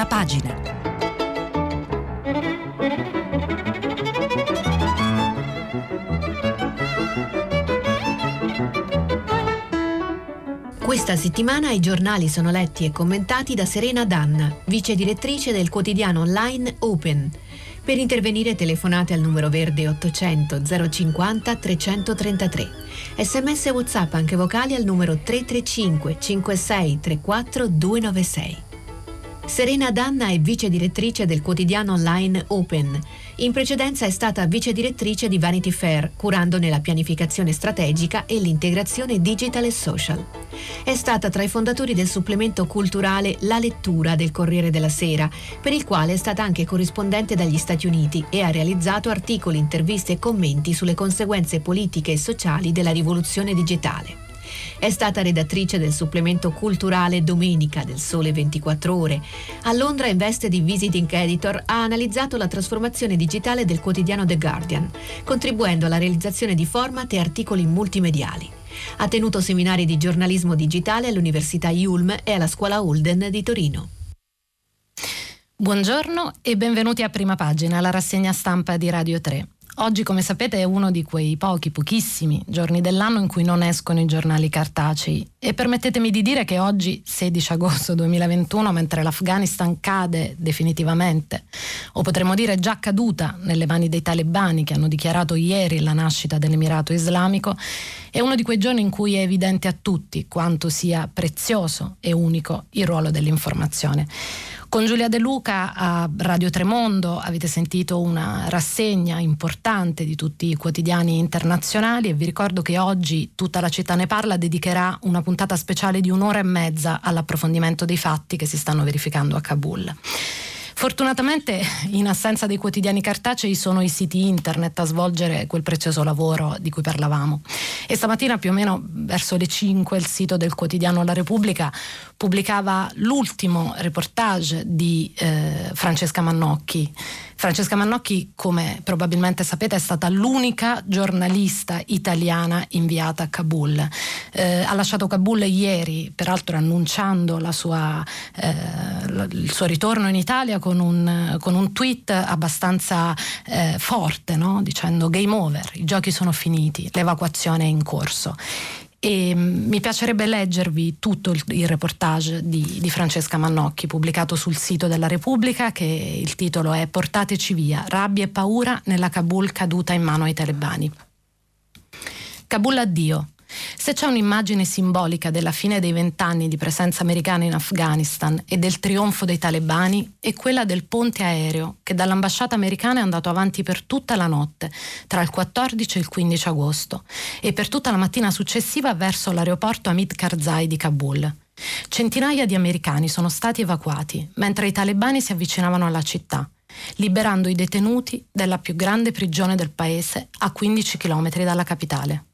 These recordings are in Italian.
prima pagina. Questa settimana i giornali sono letti e commentati da Serena Danna, vice direttrice del quotidiano online Open. Per intervenire telefonate al numero verde 800 050 333. Sms WhatsApp anche vocali al numero 335 56 34 296. Serena Danna è vice direttrice del quotidiano online Open. In precedenza è stata vice direttrice di Vanity Fair, curandone la pianificazione strategica e l'integrazione digital e social. È stata tra i fondatori del supplemento culturale La Lettura del Corriere della Sera, per il quale è stata anche corrispondente dagli Stati Uniti e ha realizzato articoli, interviste e commenti sulle conseguenze politiche e sociali della rivoluzione digitale. È stata redattrice del supplemento culturale Domenica del Sole 24 Ore. A Londra, in veste di visiting editor, ha analizzato la trasformazione digitale del quotidiano The Guardian, contribuendo alla realizzazione di format e articoli multimediali. Ha tenuto seminari di giornalismo digitale all'Università Ulm e alla Scuola Holden di Torino. Buongiorno e benvenuti a Prima Pagina, la rassegna stampa di Radio 3. Oggi, come sapete, è uno di quei pochi, pochissimi giorni dell'anno in cui non escono i giornali cartacei. E permettetemi di dire che oggi, 16 agosto 2021, mentre l'Afghanistan cade definitivamente, o potremmo dire già caduta nelle mani dei talebani che hanno dichiarato ieri la nascita dell'Emirato Islamico, è uno di quei giorni in cui è evidente a tutti quanto sia prezioso e unico il ruolo dell'informazione. Con Giulia De Luca a Radio Tremondo avete sentito una rassegna importante di tutti i quotidiani internazionali e vi ricordo che oggi tutta la città ne parla dedicherà una puntata speciale di un'ora e mezza all'approfondimento dei fatti che si stanno verificando a Kabul. Fortunatamente in assenza dei quotidiani cartacei sono i siti internet a svolgere quel prezioso lavoro di cui parlavamo. E stamattina più o meno verso le 5 il sito del quotidiano La Repubblica pubblicava l'ultimo reportage di eh, Francesca Mannocchi Francesca Mannocchi, come probabilmente sapete, è stata l'unica giornalista italiana inviata a Kabul. Eh, ha lasciato Kabul ieri, peraltro annunciando sua, eh, il suo ritorno in Italia con un, con un tweet abbastanza eh, forte, no? dicendo game over, i giochi sono finiti, l'evacuazione è in corso. E mm, mi piacerebbe leggervi tutto il, reportage di, di, Francesca Mannocchi pubblicato sul sito della Repubblica che il titolo è Portateci via, rabbia e paura nella Kabul caduta in mano ai talebani. Kabul addio, se c'è un'immagine simbolica della fine dei vent'anni di presenza americana in Afghanistan e del trionfo dei talebani, è quella del ponte aereo che dall'ambasciata americana è andato avanti per tutta la notte, tra il 14 e il 15 agosto, e per tutta la mattina successiva verso l'aeroporto Hamid Karzai di Kabul. Centinaia di americani sono stati evacuati mentre i talebani si avvicinavano alla città liberando i detenuti della più grande prigione del paese a 15 km dalla capitale.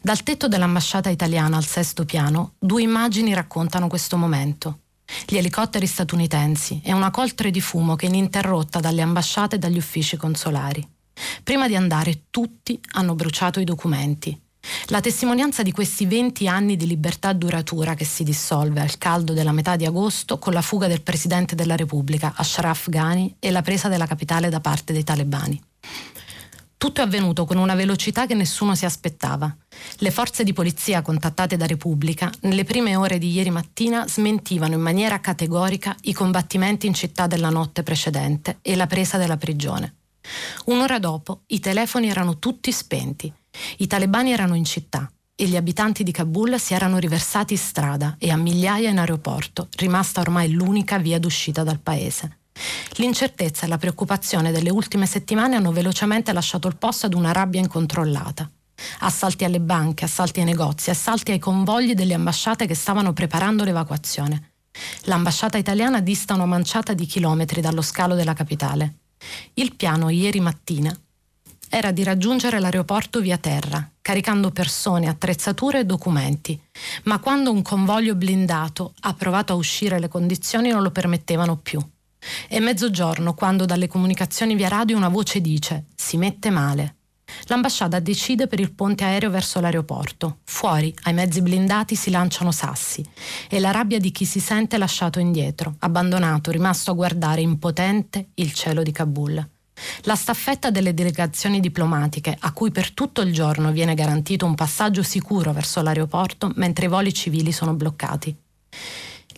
Dal tetto dell'ambasciata italiana al sesto piano, due immagini raccontano questo momento. Gli elicotteri statunitensi e una coltre di fumo che è ininterrotta dalle ambasciate e dagli uffici consolari. Prima di andare tutti hanno bruciato i documenti. La testimonianza di questi 20 anni di libertà duratura che si dissolve al caldo della metà di agosto con la fuga del Presidente della Repubblica, Ashraf Ghani, e la presa della capitale da parte dei talebani. Tutto è avvenuto con una velocità che nessuno si aspettava. Le forze di polizia contattate da Repubblica nelle prime ore di ieri mattina smentivano in maniera categorica i combattimenti in città della notte precedente e la presa della prigione. Un'ora dopo i telefoni erano tutti spenti. I talebani erano in città e gli abitanti di Kabul si erano riversati in strada e a migliaia in aeroporto, rimasta ormai l'unica via d'uscita dal paese. L'incertezza e la preoccupazione delle ultime settimane hanno velocemente lasciato il posto ad una rabbia incontrollata. Assalti alle banche, assalti ai negozi, assalti ai convogli delle ambasciate che stavano preparando l'evacuazione. L'ambasciata italiana dista una manciata di chilometri dallo scalo della capitale. Il piano ieri mattina era di raggiungere l'aeroporto via terra, caricando persone, attrezzature e documenti, ma quando un convoglio blindato ha provato a uscire le condizioni non lo permettevano più. È mezzogiorno quando dalle comunicazioni via radio una voce dice si mette male. l'ambasciata decide per il ponte aereo verso l'aeroporto. Fuori, ai mezzi blindati, si lanciano sassi. E la rabbia di chi si sente lasciato indietro, abbandonato, rimasto a guardare impotente il cielo di Kabul. La staffetta delle delegazioni diplomatiche, a cui per tutto il giorno viene garantito un passaggio sicuro verso l'aeroporto mentre i voli civili sono bloccati.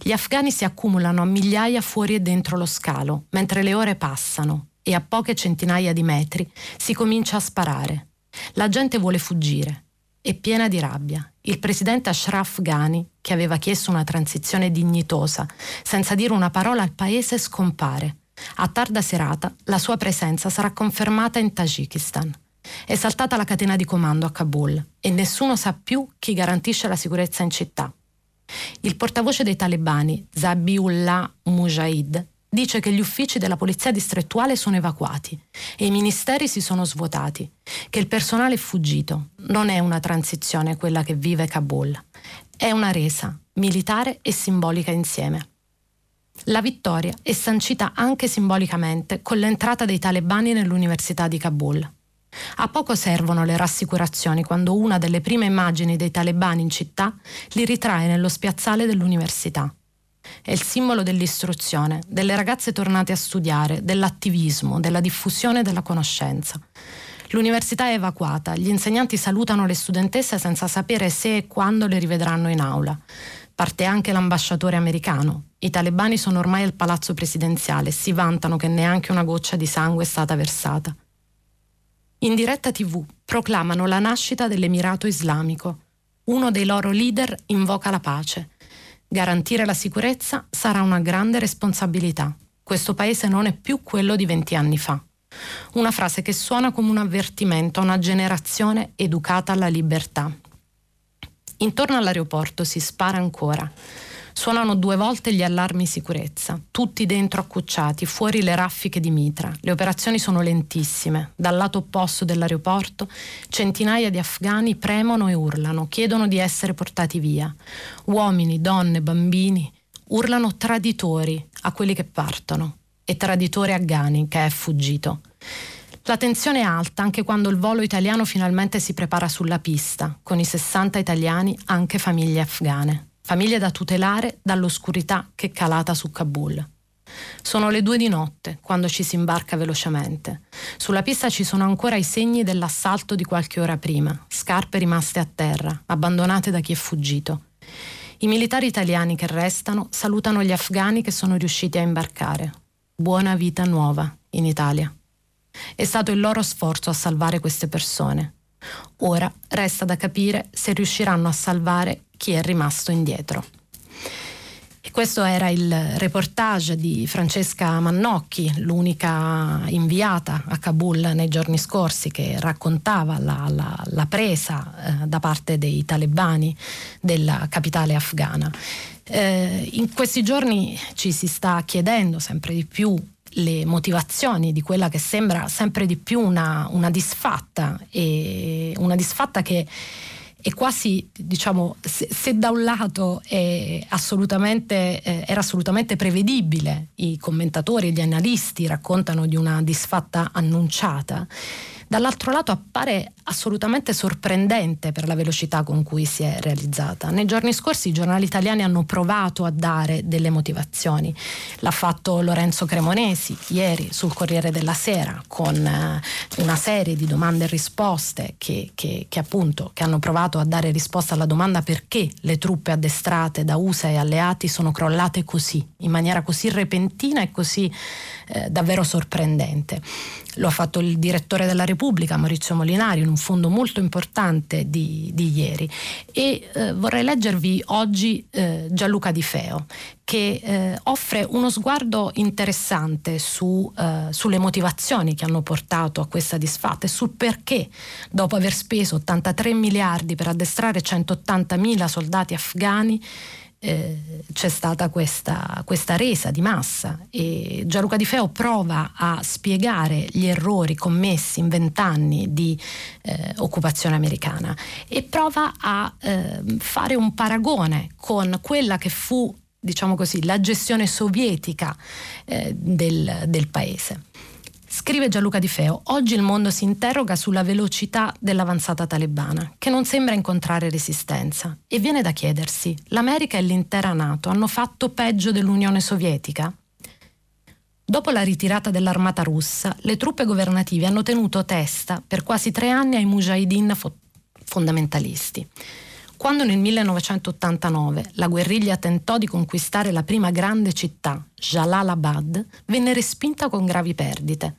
Gli afghani si accumulano a migliaia fuori e dentro lo scalo, mentre le ore passano e a poche centinaia di metri si comincia a sparare. La gente vuole fuggire. È piena di rabbia. Il presidente Ashraf Ghani, che aveva chiesto una transizione dignitosa, senza dire una parola al paese, scompare. A tarda serata la sua presenza sarà confermata in Tagikistan. È saltata la catena di comando a Kabul e nessuno sa più chi garantisce la sicurezza in città. Il portavoce dei talebani, Zabiullah Mujahid, dice che gli uffici della polizia distrettuale sono evacuati e i ministeri si sono svuotati, che il personale è fuggito. Non è una transizione quella che vive Kabul, è una resa militare e simbolica insieme. La vittoria è sancita anche simbolicamente con l'entrata dei talebani nell'Università di Kabul. A poco servono le rassicurazioni quando una delle prime immagini dei talebani in città li ritrae nello spiazzale dell'università. È il simbolo dell'istruzione, delle ragazze tornate a studiare, dell'attivismo, della diffusione della conoscenza. L'università è evacuata, gli insegnanti salutano le studentesse senza sapere se e quando le rivedranno in aula. Parte anche l'ambasciatore americano. I talebani sono ormai al palazzo presidenziale e si vantano che neanche una goccia di sangue è stata versata. In diretta tv proclamano la nascita dell'Emirato Islamico. Uno dei loro leader invoca la pace. Garantire la sicurezza sarà una grande responsabilità. Questo paese non è più quello di venti anni fa. Una frase che suona come un avvertimento a una generazione educata alla libertà. Intorno all'aeroporto si spara ancora. Suonano due volte gli allarmi sicurezza, tutti dentro accucciati, fuori le raffiche di mitra. Le operazioni sono lentissime. Dal lato opposto dell'aeroporto centinaia di afghani premono e urlano, chiedono di essere portati via. Uomini, donne, bambini urlano traditori a quelli che partono e traditore a Ghani che è fuggito. La tensione è alta anche quando il volo italiano finalmente si prepara sulla pista, con i 60 italiani anche famiglie afghane famiglie da tutelare dall'oscurità che è calata su Kabul. Sono le due di notte quando ci si imbarca velocemente. Sulla pista ci sono ancora i segni dell'assalto di qualche ora prima, scarpe rimaste a terra, abbandonate da chi è fuggito. I militari italiani che restano salutano gli afghani che sono riusciti a imbarcare. Buona vita nuova in Italia. È stato il loro sforzo a salvare queste persone. Ora resta da capire se riusciranno a salvare chi è rimasto indietro. E questo era il reportage di Francesca Mannocchi, l'unica inviata a Kabul nei giorni scorsi, che raccontava la, la, la presa eh, da parte dei talebani della capitale afghana. Eh, in questi giorni ci si sta chiedendo sempre di più le motivazioni di quella che sembra sempre di più una, una disfatta e una disfatta che e quasi, diciamo, se, se da un lato assolutamente, eh, era assolutamente prevedibile, i commentatori e gli analisti raccontano di una disfatta annunciata, dall'altro lato appare assolutamente sorprendente per la velocità con cui si è realizzata. Nei giorni scorsi i giornali italiani hanno provato a dare delle motivazioni. L'ha fatto Lorenzo Cremonesi ieri sul Corriere della Sera con eh, una serie di domande e risposte che, che, che appunto che hanno provato a dare risposta alla domanda perché le truppe addestrate da USA e alleati sono crollate così, in maniera così repentina e così eh, davvero sorprendente. Lo ha fatto il direttore della Repubblica, Maurizio Molinari, in un fondo molto importante di, di ieri. E eh, vorrei leggervi oggi eh, Gianluca Di Feo, che eh, offre uno sguardo interessante su, eh, sulle motivazioni che hanno portato a questa disfatta e sul perché, dopo aver speso 83 miliardi per addestrare 180 mila soldati afghani, eh, c'è stata questa, questa, resa di massa e Gianluca Di Feo prova a spiegare gli errori commessi in vent'anni di eh, occupazione americana e prova a eh, fare un paragone con quella che fu diciamo così, la gestione sovietica eh, del, del paese. Scrive Gianluca Di Feo, oggi il mondo si interroga sulla velocità dell'avanzata talebana, che non sembra incontrare resistenza, e viene da chiedersi, l'America e l'intera Nato hanno fatto peggio dell'Unione Sovietica? Dopo la ritirata dell'armata russa, le truppe governative hanno tenuto testa per quasi tre anni ai mujahideen fo- fondamentalisti. Quando nel 1989 la guerriglia tentò di conquistare la prima grande città, Jalalabad, venne respinta con gravi perdite.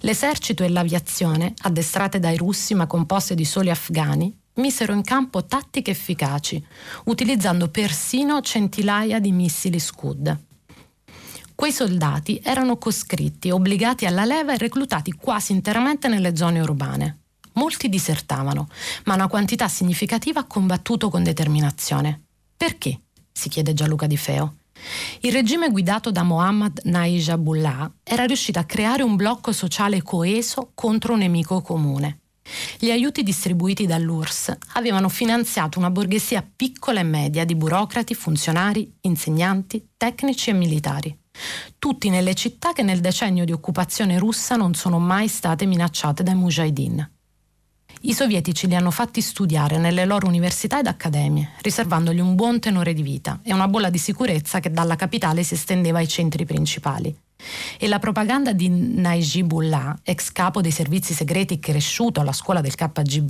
L'esercito e l'aviazione, addestrate dai russi ma composte di soli afghani, misero in campo tattiche efficaci, utilizzando persino centinaia di missili Scud. Quei soldati erano coscritti, obbligati alla leva e reclutati quasi interamente nelle zone urbane. Molti disertavano, ma una quantità significativa ha combattuto con determinazione. Perché? si chiede Gianluca Di Feo. Il regime guidato da Mohammad Naijabullah era riuscito a creare un blocco sociale coeso contro un nemico comune. Gli aiuti distribuiti dall'URSS avevano finanziato una borghesia piccola e media di burocrati, funzionari, insegnanti, tecnici e militari. Tutti nelle città che nel decennio di occupazione russa non sono mai state minacciate dai mujahideen. I sovietici li hanno fatti studiare nelle loro università ed accademie, riservandogli un buon tenore di vita e una bolla di sicurezza che dalla capitale si estendeva ai centri principali. E la propaganda di Najibullah, ex capo dei servizi segreti cresciuto alla scuola del KGB,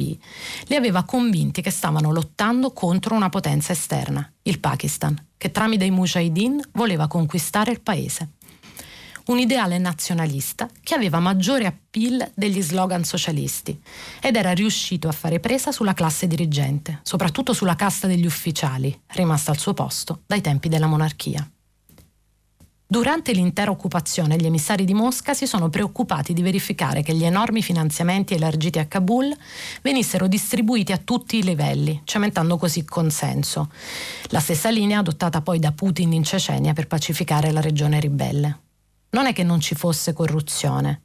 li aveva convinti che stavano lottando contro una potenza esterna, il Pakistan, che tramite i mujahideen voleva conquistare il paese un ideale nazionalista che aveva maggiore appeal degli slogan socialisti ed era riuscito a fare presa sulla classe dirigente, soprattutto sulla casta degli ufficiali, rimasta al suo posto dai tempi della monarchia. Durante l'intera occupazione gli emissari di Mosca si sono preoccupati di verificare che gli enormi finanziamenti elargiti a Kabul venissero distribuiti a tutti i livelli, cementando così consenso. La stessa linea adottata poi da Putin in Cecenia per pacificare la regione ribelle non è che non ci fosse corruzione,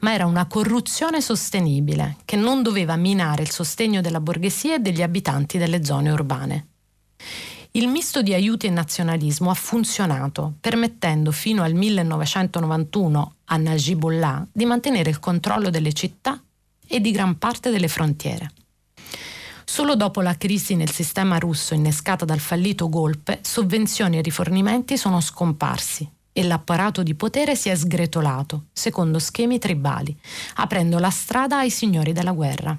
ma era una corruzione sostenibile che non doveva minare il sostegno della borghesia e degli abitanti delle zone urbane. Il misto di aiuti e nazionalismo ha funzionato, permettendo fino al 1991 a Najibullah di mantenere il controllo delle città e di gran parte delle frontiere. Solo dopo la crisi nel sistema russo innescata dal fallito golpe, sovvenzioni e rifornimenti sono scomparsi e l'apparato di potere si è sgretolato, secondo schemi tribali, aprendo la strada ai signori della guerra.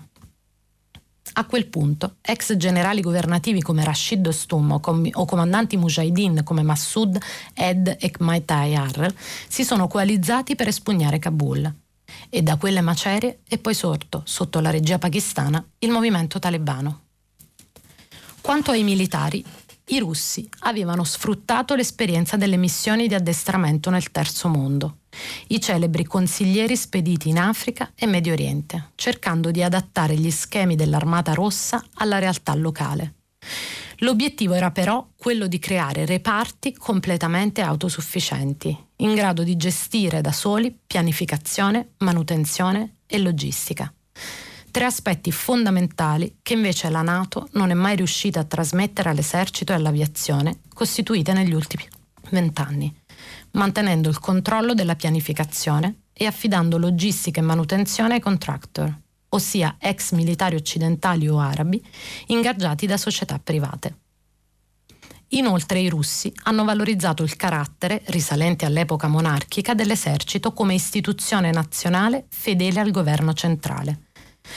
A quel punto, ex generali governativi come Rashid Dostum o, com- o comandanti mujahideen come Massoud Ed Ekmaitayar si sono coalizzati per espugnare Kabul. E da quelle macerie è poi sorto, sotto la regia pakistana, il movimento talebano. Quanto ai militari, i russi avevano sfruttato l'esperienza delle missioni di addestramento nel terzo mondo, i celebri consiglieri spediti in Africa e Medio Oriente, cercando di adattare gli schemi dell'Armata Rossa alla realtà locale. L'obiettivo era però quello di creare reparti completamente autosufficienti, in grado di gestire da soli pianificazione, manutenzione e logistica tre aspetti fondamentali che invece la Nato non è mai riuscita a trasmettere all'esercito e all'aviazione costituite negli ultimi vent'anni, mantenendo il controllo della pianificazione e affidando logistica e manutenzione ai contractor, ossia ex militari occidentali o arabi ingaggiati da società private. Inoltre i russi hanno valorizzato il carattere, risalente all'epoca monarchica, dell'esercito come istituzione nazionale fedele al governo centrale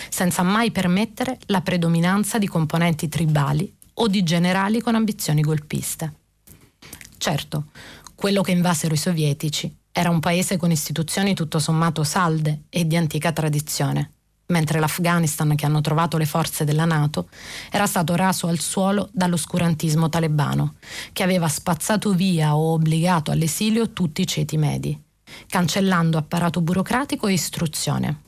senza mai permettere la predominanza di componenti tribali o di generali con ambizioni golpiste. Certo, quello che invasero i sovietici era un paese con istituzioni tutto sommato salde e di antica tradizione, mentre l'Afghanistan che hanno trovato le forze della Nato era stato raso al suolo dall'oscurantismo talebano, che aveva spazzato via o obbligato all'esilio tutti i ceti medi, cancellando apparato burocratico e istruzione.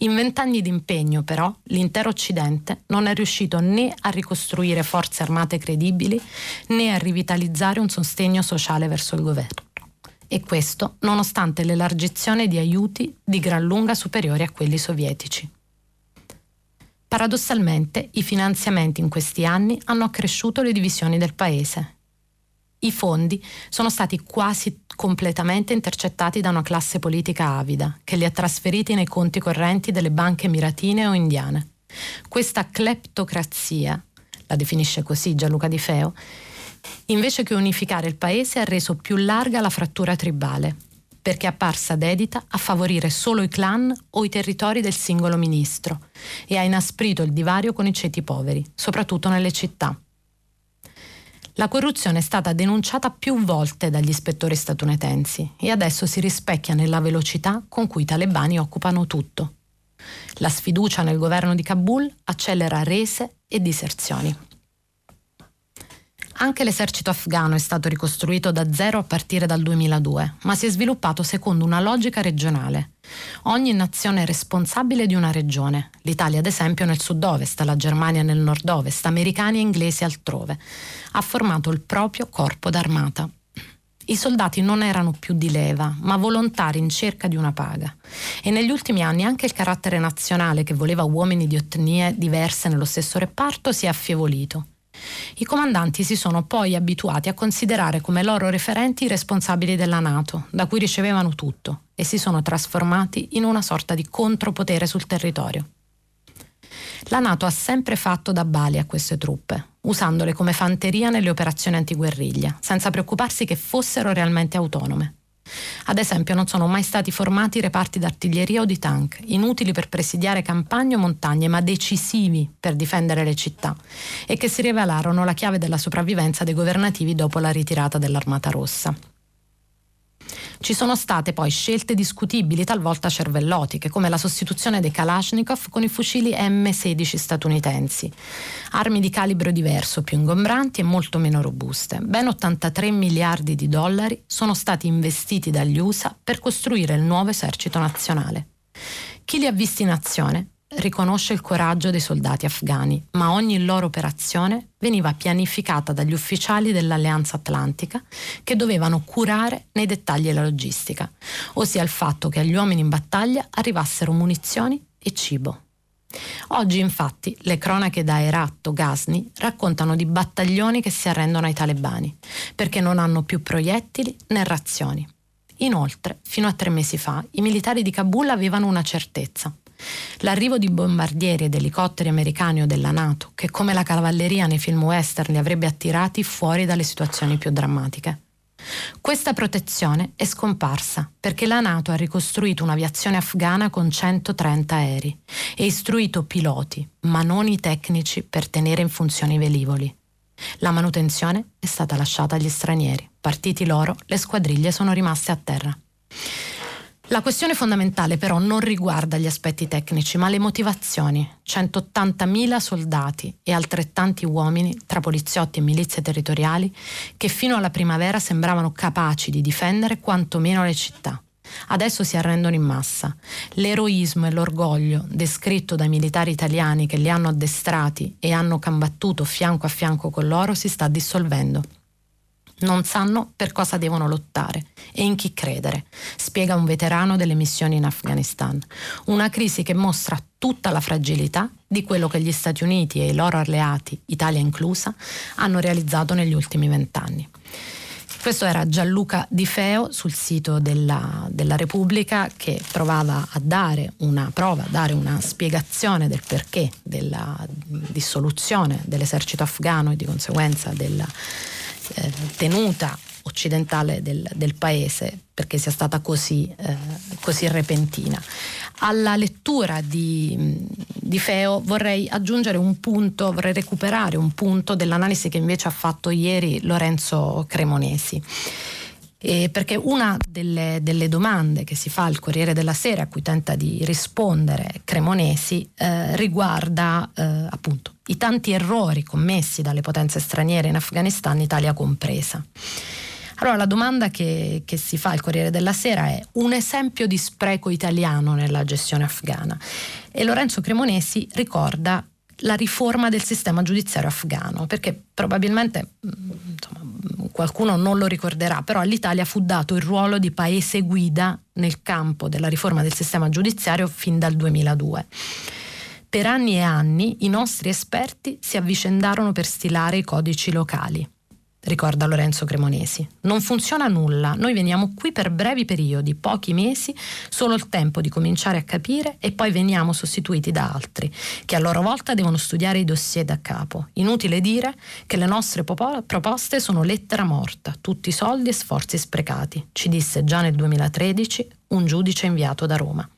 In vent'anni di impegno, però, l'intero Occidente non è riuscito né a ricostruire forze armate credibili né a rivitalizzare un sostegno sociale verso il governo. E questo nonostante l'elargizione di aiuti di gran lunga superiori a quelli sovietici. Paradossalmente, i finanziamenti in questi anni hanno accresciuto le divisioni del paese. I fondi sono stati quasi completamente intercettati da una classe politica avida, che li ha trasferiti nei conti correnti delle banche emiratine o indiane. Questa cleptocrazia, la definisce così Gianluca Di Feo, invece che unificare il paese ha reso più larga la frattura tribale, perché è apparsa dedita a favorire solo i clan o i territori del singolo ministro e ha inasprito il divario con i ceti poveri, soprattutto nelle città. La corruzione è stata denunciata più volte dagli ispettori statunitensi e adesso si rispecchia nella velocità con cui i talebani occupano tutto. La sfiducia nel governo di Kabul accelera rese e diserzioni. Anche l'esercito afghano è stato ricostruito da zero a partire dal 2002, ma si è sviluppato secondo una logica regionale. Ogni nazione è responsabile di una regione, l'Italia ad esempio nel sud-ovest, la Germania nel nord-ovest, americani e inglesi altrove. Ha formato il proprio corpo d'armata. I soldati non erano più di leva, ma volontari in cerca di una paga. E negli ultimi anni anche il carattere nazionale che voleva uomini di etnie diverse nello stesso reparto si è affievolito. I comandanti si sono poi abituati a considerare come loro referenti i responsabili della Nato, da cui ricevevano tutto, e si sono trasformati in una sorta di contropotere sul territorio. La Nato ha sempre fatto da bali a queste truppe, usandole come fanteria nelle operazioni antiguerriglia, senza preoccuparsi che fossero realmente autonome. Ad esempio non sono mai stati formati reparti d'artiglieria o di tank, inutili per presidiare campagne o montagne, ma decisivi per difendere le città, e che si rivelarono la chiave della sopravvivenza dei governativi dopo la ritirata dell'Armata Rossa. Ci sono state poi scelte discutibili, talvolta cervellotiche, come la sostituzione dei Kalashnikov con i fucili M16 statunitensi, armi di calibro diverso, più ingombranti e molto meno robuste. Ben 83 miliardi di dollari sono stati investiti dagli USA per costruire il nuovo esercito nazionale. Chi li ha visti in azione riconosce il coraggio dei soldati afghani, ma ogni loro operazione veniva pianificata dagli ufficiali dell'Alleanza Atlantica che dovevano curare nei dettagli la logistica, ossia il fatto che agli uomini in battaglia arrivassero munizioni e cibo. Oggi infatti le cronache da Herat o Ghazni raccontano di battaglioni che si arrendono ai talebani perché non hanno più proiettili né razioni. Inoltre, fino a tre mesi fa, i militari di Kabul avevano una certezza. L'arrivo di bombardieri ed elicotteri americani o della Nato, che come la cavalleria nei film western li avrebbe attirati fuori dalle situazioni più drammatiche. Questa protezione è scomparsa perché la Nato ha ricostruito un'aviazione afghana con 130 aerei e istruito piloti, ma non i tecnici per tenere in funzione i velivoli. La manutenzione è stata lasciata agli stranieri. Partiti loro, le squadriglie sono rimaste a terra. La questione fondamentale però non riguarda gli aspetti tecnici, ma le motivazioni. 180.000 soldati e altrettanti uomini, tra poliziotti e milizie territoriali, che fino alla primavera sembravano capaci di difendere quantomeno le città. Adesso si arrendono in massa. L'eroismo e l'orgoglio descritto dai militari italiani che li hanno addestrati e hanno combattuto fianco a fianco con loro si sta dissolvendo non sanno per cosa devono lottare e in chi credere, spiega un veterano delle missioni in Afghanistan. Una crisi che mostra tutta la fragilità di quello che gli Stati Uniti e i loro alleati, Italia inclusa, hanno realizzato negli ultimi vent'anni. Questo era Gianluca Di Feo sul sito della, della, Repubblica che provava a dare una prova, a dare una spiegazione del perché della dissoluzione dell'esercito afghano e di conseguenza della eh, tenuta occidentale del, del, paese perché sia stata così, eh, così repentina. Alla lettura di, di, Feo vorrei aggiungere un punto, vorrei recuperare un punto dell'analisi che invece ha fatto ieri Lorenzo Cremonesi. Eh, perché una delle, delle, domande che si fa al Corriere della Sera, a cui tenta di rispondere Cremonesi, eh, riguarda eh, appunto i tanti errori commessi dalle potenze straniere in Afghanistan, Italia compresa. Allora la domanda che, che, si fa al Corriere della Sera è un esempio di spreco italiano nella gestione afghana e Lorenzo Cremonesi ricorda la riforma del sistema giudiziario afghano, perché probabilmente mm, insomma, qualcuno non lo ricorderà, però all'Italia fu dato il ruolo di paese guida nel campo della riforma del sistema giudiziario fin dal 2002. Per anni e anni i nostri esperti si avvicendarono per stilare i codici locali. Ricorda Lorenzo Cremonesi. Non funziona nulla, noi veniamo qui per brevi periodi, pochi mesi, solo il tempo di cominciare a capire e poi veniamo sostituiti da altri, che a loro volta devono studiare i dossier da capo. Inutile dire che le nostre proposte sono lettera morta, tutti soldi e sforzi sprecati, ci disse già nel 2013 un giudice inviato da Roma.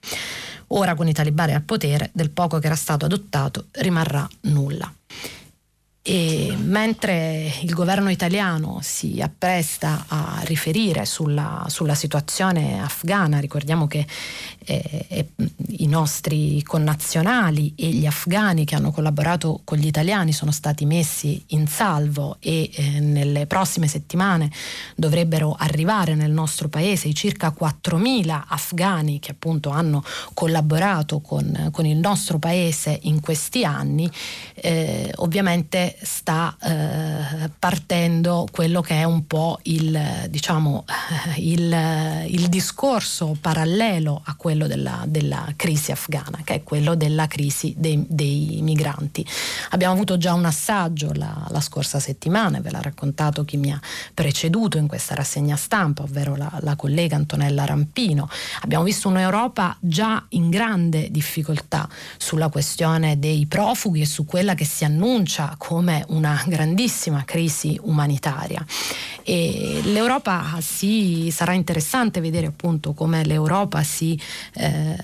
Ora con i talibani al potere, del poco che era stato adottato rimarrà nulla. E mentre il governo italiano si appresta a riferire sulla, sulla situazione afghana, ricordiamo che eh, eh, i nostri connazionali e gli afghani che hanno collaborato con gli italiani sono stati messi in salvo e eh, nelle prossime settimane dovrebbero arrivare nel nostro paese i circa 4.000 afghani che appunto hanno collaborato con, con il nostro paese in questi anni, eh, ovviamente sta eh, partendo quello che è un po' il, diciamo, il, il discorso parallelo a quello della, della, crisi afghana, che è quello della crisi dei, dei migranti. Abbiamo avuto già un assaggio la, la, scorsa settimana, ve l'ha raccontato chi mi ha preceduto in questa rassegna stampa, ovvero la, la collega Antonella Rampino. Abbiamo visto un'Europa già in grande difficoltà sulla questione dei profughi e su quella che si annuncia come una grandissima crisi umanitaria. E l'Europa si, sarà interessante vedere appunto come l'Europa si, eh,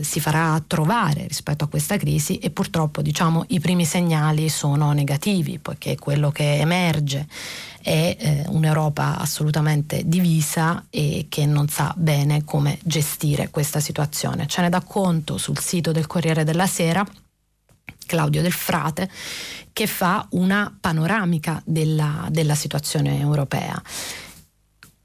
si farà trovare rispetto a questa crisi e purtroppo diciamo i primi segnali sono negativi poiché quello che emerge è eh, un'Europa assolutamente divisa e che non sa bene come gestire questa situazione. Ce ne dà conto sul sito del Corriere della Sera Claudio Del Frate, che fa una panoramica della, della situazione europea.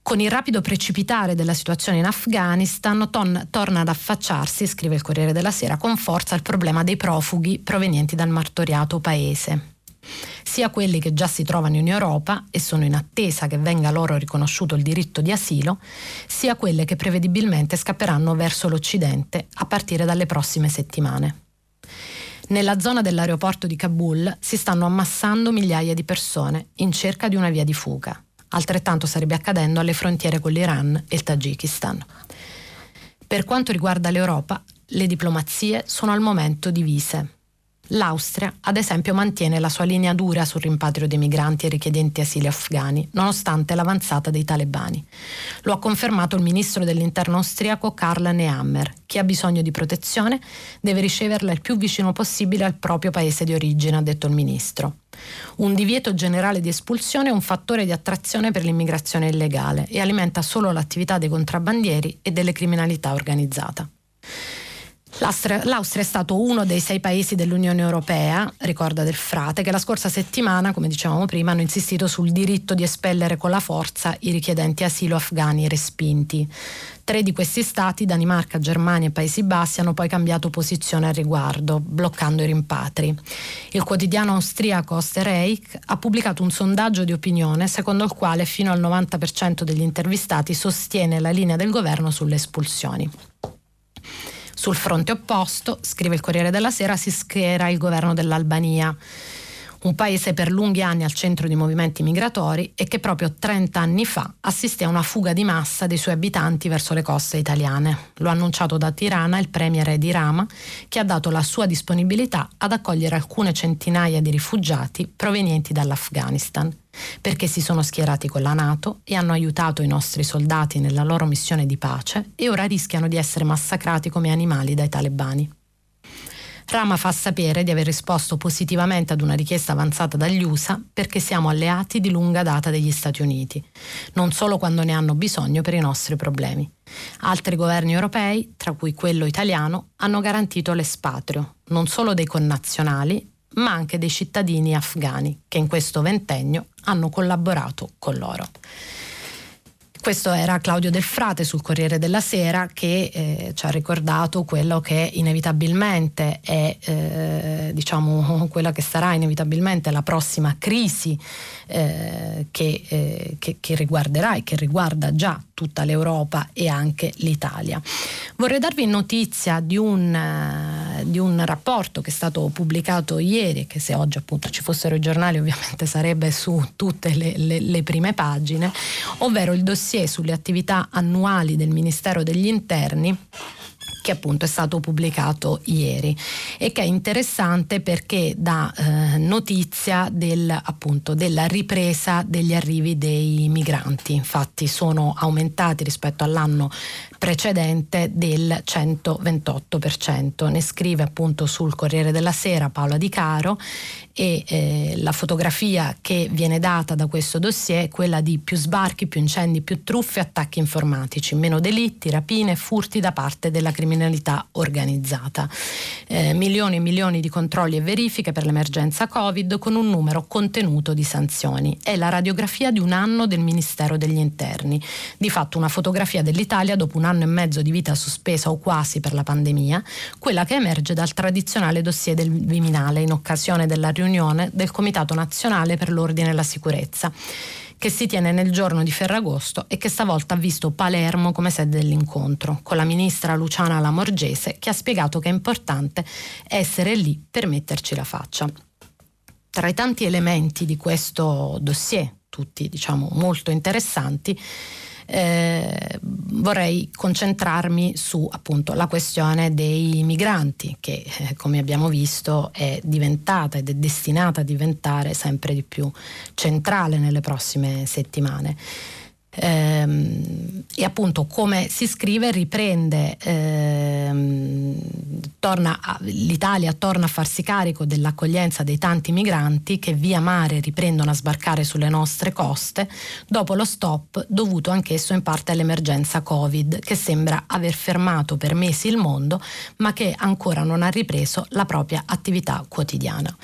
Con il rapido precipitare della situazione in Afghanistan ton, torna ad affacciarsi, scrive il Corriere della Sera, con forza il problema dei profughi provenienti dal martoriato paese. Sia quelli che già si trovano in Europa e sono in attesa che venga loro riconosciuto il diritto di asilo, sia quelle che prevedibilmente scapperanno verso l'Occidente a partire dalle prossime settimane. Nella zona dell'aeroporto di Kabul si stanno ammassando migliaia di persone in cerca di una via di fuga. Altrettanto sarebbe accadendo alle frontiere con l'Iran e il Tagikistan. Per quanto riguarda l'Europa, le diplomazie sono al momento divise. L'Austria, ad esempio, mantiene la sua linea dura sul rimpatrio dei migranti e richiedenti asilo afghani, nonostante l'avanzata dei talebani. Lo ha confermato il ministro dell'interno austriaco Karl Nehammer. Chi ha bisogno di protezione deve riceverla il più vicino possibile al proprio paese di origine, ha detto il ministro. Un divieto generale di espulsione è un fattore di attrazione per l'immigrazione illegale e alimenta solo l'attività dei contrabbandieri e delle criminalità organizzata. L'Austria, L'Austria, è stato uno dei sei paesi dell'Unione Europea, ricorda del frate, che la scorsa settimana, come dicevamo prima, hanno insistito sul diritto di espellere con la forza i richiedenti asilo afghani respinti. Tre di questi stati, Danimarca, Germania e Paesi Bassi, hanno poi cambiato posizione al riguardo, bloccando i rimpatri. Il quotidiano austriaco Osterreich ha pubblicato un sondaggio di opinione secondo il quale fino al 90% degli intervistati sostiene la linea del governo sulle espulsioni. Sul fronte opposto, scrive il Corriere della Sera, si schiera il governo dell'Albania un paese per lunghi anni al centro di movimenti migratori e che proprio 30 anni fa assiste a una fuga di massa dei suoi abitanti verso le coste italiane. Lo ha annunciato da Tirana il premier di Rama, che ha dato la sua disponibilità ad accogliere alcune centinaia di rifugiati provenienti dall'Afghanistan perché si sono schierati con la Nato e hanno aiutato i nostri soldati nella loro missione di pace e ora rischiano di essere massacrati come animali dai talebani. Rama fa sapere di aver risposto positivamente ad una richiesta avanzata dagli USA perché siamo alleati di lunga data degli Stati Uniti, non solo quando ne hanno bisogno per i nostri problemi. Altri governi europei, tra cui quello italiano, hanno garantito l'espatrio, non solo dei connazionali, ma anche dei cittadini afghani che in questo ventennio hanno collaborato con loro. Questo era Claudio Del Frate sul Corriere della Sera che eh, ci ha ricordato quello che inevitabilmente è eh, diciamo quella che sarà inevitabilmente la prossima crisi eh, che, eh, che, che, riguarderà e che riguarda già tutta l'Europa e anche l'Italia. Vorrei darvi notizia di un, uh, di un rapporto che è stato pubblicato ieri, che se oggi appunto ci fossero i giornali ovviamente sarebbe su tutte le, le, le prime pagine, ovvero il dossier sulle attività annuali del Ministero degli Interni che appunto è stato pubblicato ieri e che è interessante perché dà eh, notizia del, appunto, della ripresa degli arrivi dei migranti. Infatti sono aumentati rispetto all'anno precedente del 128%. Ne scrive appunto sul Corriere della Sera Paola Di Caro e eh, la fotografia che viene data da questo dossier è quella di più sbarchi, più incendi, più truffe, attacchi informatici, meno delitti, rapine, furti da parte della criminalità organizzata. Eh, milioni e milioni di controlli e verifiche per l'emergenza Covid con un numero contenuto di sanzioni. È la radiografia di un anno del Ministero degli Interni. Di fatto una fotografia dell'Italia dopo un anno e mezzo di vita sospesa o quasi per la pandemia, quella che emerge dal tradizionale dossier del Viminale in occasione della riunione del Comitato Nazionale per l'Ordine e la Sicurezza che si tiene nel giorno di Ferragosto e che stavolta ha visto Palermo come sede dell'incontro, con la ministra Luciana Lamorgese che ha spiegato che è importante essere lì per metterci la faccia. Tra i tanti elementi di questo dossier, tutti diciamo molto interessanti, eh, vorrei concentrarmi su appunto la questione dei migranti che eh, come abbiamo visto è diventata ed è destinata a diventare sempre di più centrale nelle prossime settimane. Ehm, e appunto come si scrive riprende ehm, torna a, l'Italia torna a farsi carico dell'accoglienza dei tanti migranti che via mare riprendono a sbarcare sulle nostre coste dopo lo stop dovuto anch'esso in parte all'emergenza Covid che sembra aver fermato per mesi il mondo ma che ancora non ha ripreso la propria attività quotidiana.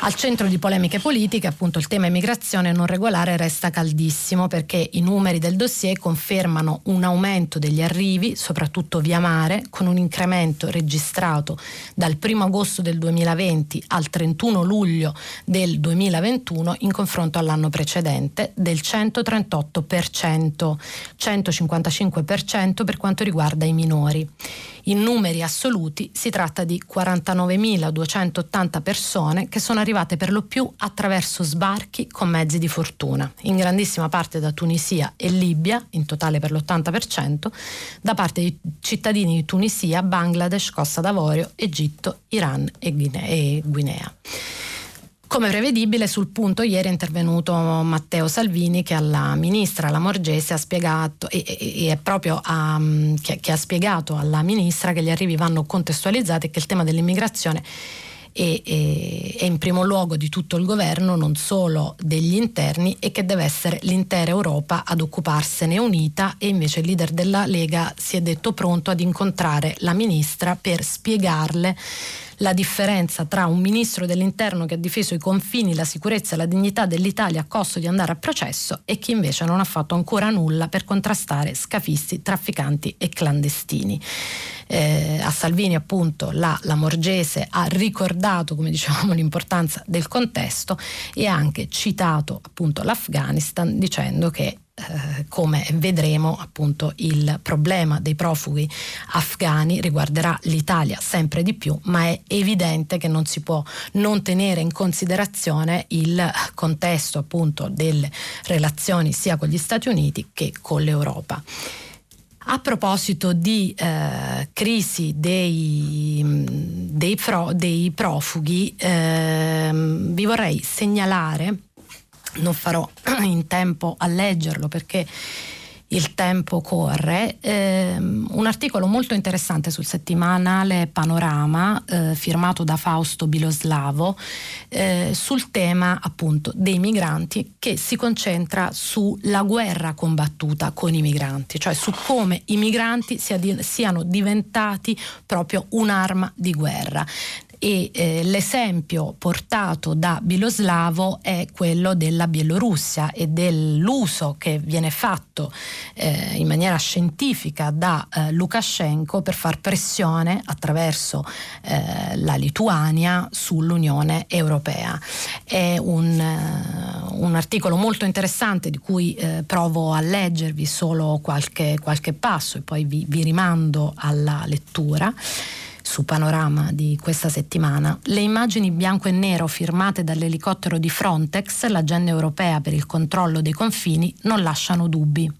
Al centro di polemiche politiche, appunto, il tema immigrazione non regolare resta caldissimo perché i numeri del dossier confermano un aumento degli arrivi, soprattutto via mare, con un incremento registrato dal 1 agosto del 2020 al 31 luglio del 2021 in confronto all'anno precedente del 138%, 155% per quanto riguarda i minori. In numeri assoluti si tratta di 49.280 persone che sono arrivate per lo più attraverso sbarchi con mezzi di fortuna, in grandissima parte da Tunisia e Libia, in totale per l'80%, da parte di cittadini di Tunisia, Bangladesh, Costa d'Avorio, Egitto, Iran e Guinea. Come prevedibile, sul punto ieri è intervenuto Matteo Salvini che alla ministra, Morgese, ha spiegato, e, e, e proprio a, che, che ha spiegato alla ministra che gli arrivi vanno contestualizzati e che il tema dell'immigrazione è, è, è, in primo luogo di tutto il governo, non solo degli interni, e che deve essere l'intera Europa ad occuparsene unita. E invece il leader della Lega si è detto pronto ad incontrare la ministra per spiegarle la differenza tra un ministro dell'interno che ha difeso i confini, la sicurezza e la dignità dell'Italia a costo di andare a processo e chi invece non ha fatto ancora nulla per contrastare scafisti, trafficanti e clandestini. Eh, a Salvini appunto la, la Morgese ha ricordato come dicevamo l'importanza del contesto e ha anche citato appunto l'Afghanistan dicendo che eh, come vedremo appunto il problema dei profughi afghani riguarderà l'Italia sempre di più, ma è evidente che non si può non tenere in considerazione il contesto appunto delle relazioni sia con gli Stati Uniti che con l'Europa. A proposito di eh, crisi dei, dei, pro, dei profughi, eh, vi vorrei segnalare non farò in tempo a leggerlo perché il tempo corre, eh, un articolo molto interessante sul settimanale Panorama eh, firmato da Fausto Biloslavo eh, sul tema appunto dei migranti che si concentra sulla guerra combattuta con i migranti, cioè su come i migranti sia di, siano diventati proprio un'arma di guerra e eh, l'esempio portato da Biloslavo è quello della Bielorussia e dell'uso che viene fatto eh, in maniera scientifica da eh, Lukashenko per far pressione attraverso eh, la Lituania sull'Unione Europea. È un, eh, un articolo molto interessante di cui eh, provo a leggervi solo qualche, qualche passo e poi vi, vi rimando alla lettura su Panorama di questa settimana, le immagini bianco e nero firmate dall'elicottero di Frontex, l'agenda europea per il controllo dei confini, non lasciano dubbi.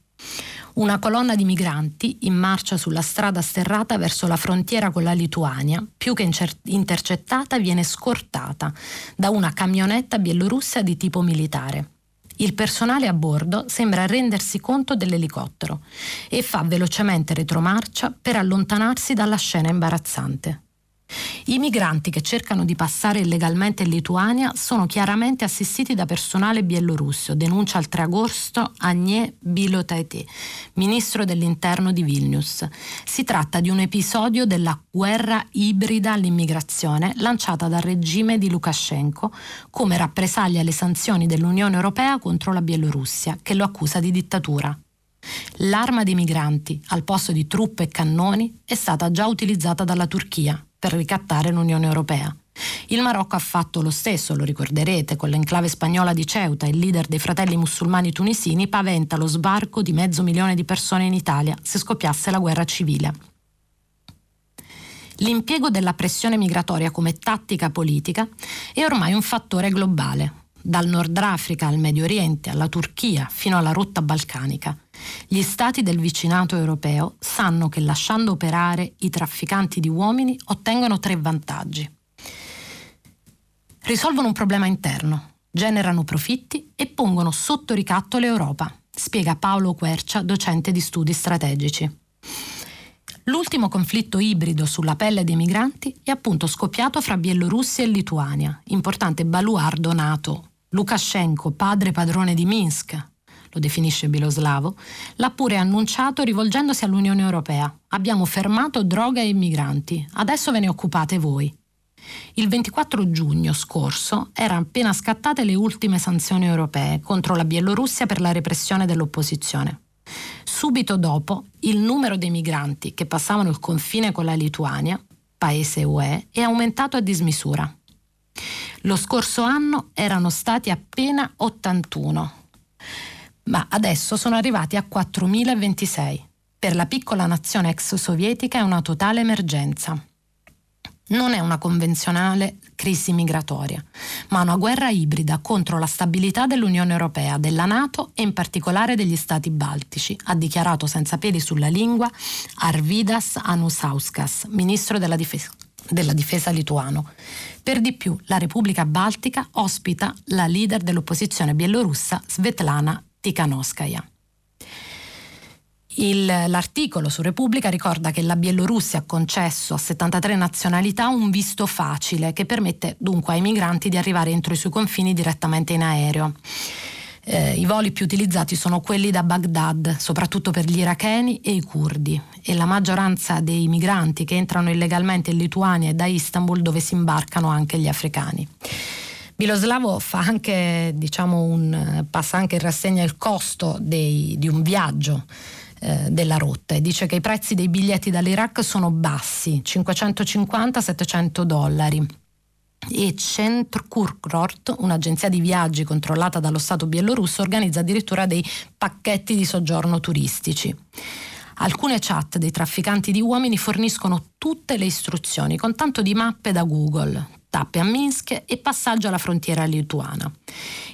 Una colonna di migranti in marcia sulla strada sterrata verso la frontiera con la Lituania, più che intercettata, viene scortata da una camionetta bielorussa di tipo militare. Il personale a bordo sembra rendersi conto dell'elicottero e fa velocemente retromarcia per allontanarsi dalla scena imbarazzante. I migranti che cercano di passare illegalmente in Lituania sono chiaramente assistiti da personale bielorusso, denuncia il 3 agosto Agnè Bilotaite, ministro dell'interno di Vilnius. Si tratta di un episodio della guerra ibrida all'immigrazione lanciata dal regime di Lukashenko come rappresaglia alle sanzioni dell'Unione Europea contro la Bielorussia, che lo accusa di dittatura. L'arma dei migranti, al posto di truppe e cannoni, è stata già utilizzata dalla Turchia per ricattare l'Unione Europea. Il Marocco ha fatto lo stesso, lo ricorderete, con l'enclave spagnola di Ceuta, il leader dei fratelli musulmani tunisini paventa lo sbarco di mezzo milione di persone in Italia se scoppiasse la guerra civile. L'impiego della pressione migratoria come tattica politica è ormai un fattore globale, dal Nord Africa al Medio Oriente, alla Turchia, fino alla rotta balcanica. Gli stati del vicinato europeo sanno che lasciando operare i trafficanti di uomini ottengono tre vantaggi. Risolvono un problema interno, generano profitti e pongono sotto ricatto l'Europa, spiega Paolo Quercia, docente di studi strategici. L'ultimo conflitto ibrido sulla pelle dei migranti è appunto scoppiato fra Bielorussia e Lituania, importante baluardo nato Lukashenko, padre padrone di Minsk, lo definisce Biloslavo, l'ha pure annunciato rivolgendosi all'Unione Europea. Abbiamo fermato droga e immigranti, adesso ve ne occupate voi. Il 24 giugno scorso erano appena scattate le ultime sanzioni europee contro la Bielorussia per la repressione dell'opposizione. Subito dopo, il numero dei migranti che passavano il confine con la Lituania, paese UE, è aumentato a dismisura. Lo scorso anno erano stati appena 81, ma adesso sono arrivati a 4.026. Per la piccola nazione ex sovietica è una totale emergenza. Non è una convenzionale crisi migratoria, ma una guerra ibrida contro la stabilità dell'Unione Europea, della Nato e in particolare degli Stati baltici, ha dichiarato senza peli sulla lingua Arvidas Anusauskas, ministro della difesa, della difesa lituano. Per di più, la Repubblica Baltica ospita la leader dell'opposizione bielorussa Svetlana Tikhanovskaya. Il, l'articolo su Repubblica ricorda che la Bielorussia ha concesso a 73 nazionalità un visto facile che permette dunque ai migranti di arrivare entro i suoi confini direttamente in aereo. Eh, I voli più utilizzati sono quelli da Baghdad, soprattutto per gli iracheni e i curdi, e la maggioranza dei migranti che entrano illegalmente in Lituania e da Istanbul dove si imbarcano anche gli africani. Biloslavo fa anche, diciamo, un, passa anche in rassegna il costo dei, di un viaggio eh, della rotta e dice che i prezzi dei biglietti dall'Iraq sono bassi, 550-700 dollari e Centrkurort, un'agenzia di viaggi controllata dallo Stato bielorusso, organizza addirittura dei pacchetti di soggiorno turistici. Alcune chat dei trafficanti di uomini forniscono tutte le istruzioni con tanto di mappe da Google, tappe a Minsk e passaggio alla frontiera lituana.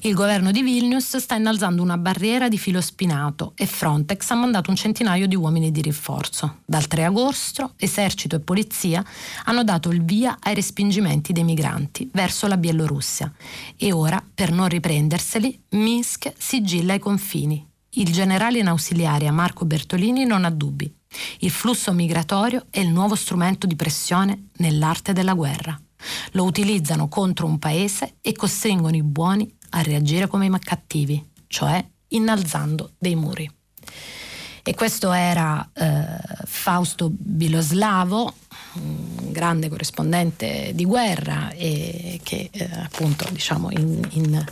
Il governo di Vilnius sta innalzando una barriera di filo spinato e Frontex ha mandato un centinaio di uomini di rinforzo. Dal 3 agosto esercito e polizia hanno dato il via ai respingimenti dei migranti verso la Bielorussia e ora, per non riprenderseli, Minsk sigilla i confini. Il generale in ausiliaria Marco Bertolini non ha dubbi. Il flusso migratorio è il nuovo strumento di pressione nell'arte della guerra. Lo utilizzano contro un paese e costringono i buoni a reagire come i cattivi, cioè innalzando dei muri. E questo era eh, Fausto Biloslavo, un grande corrispondente di guerra e che eh, appunto diciamo in, in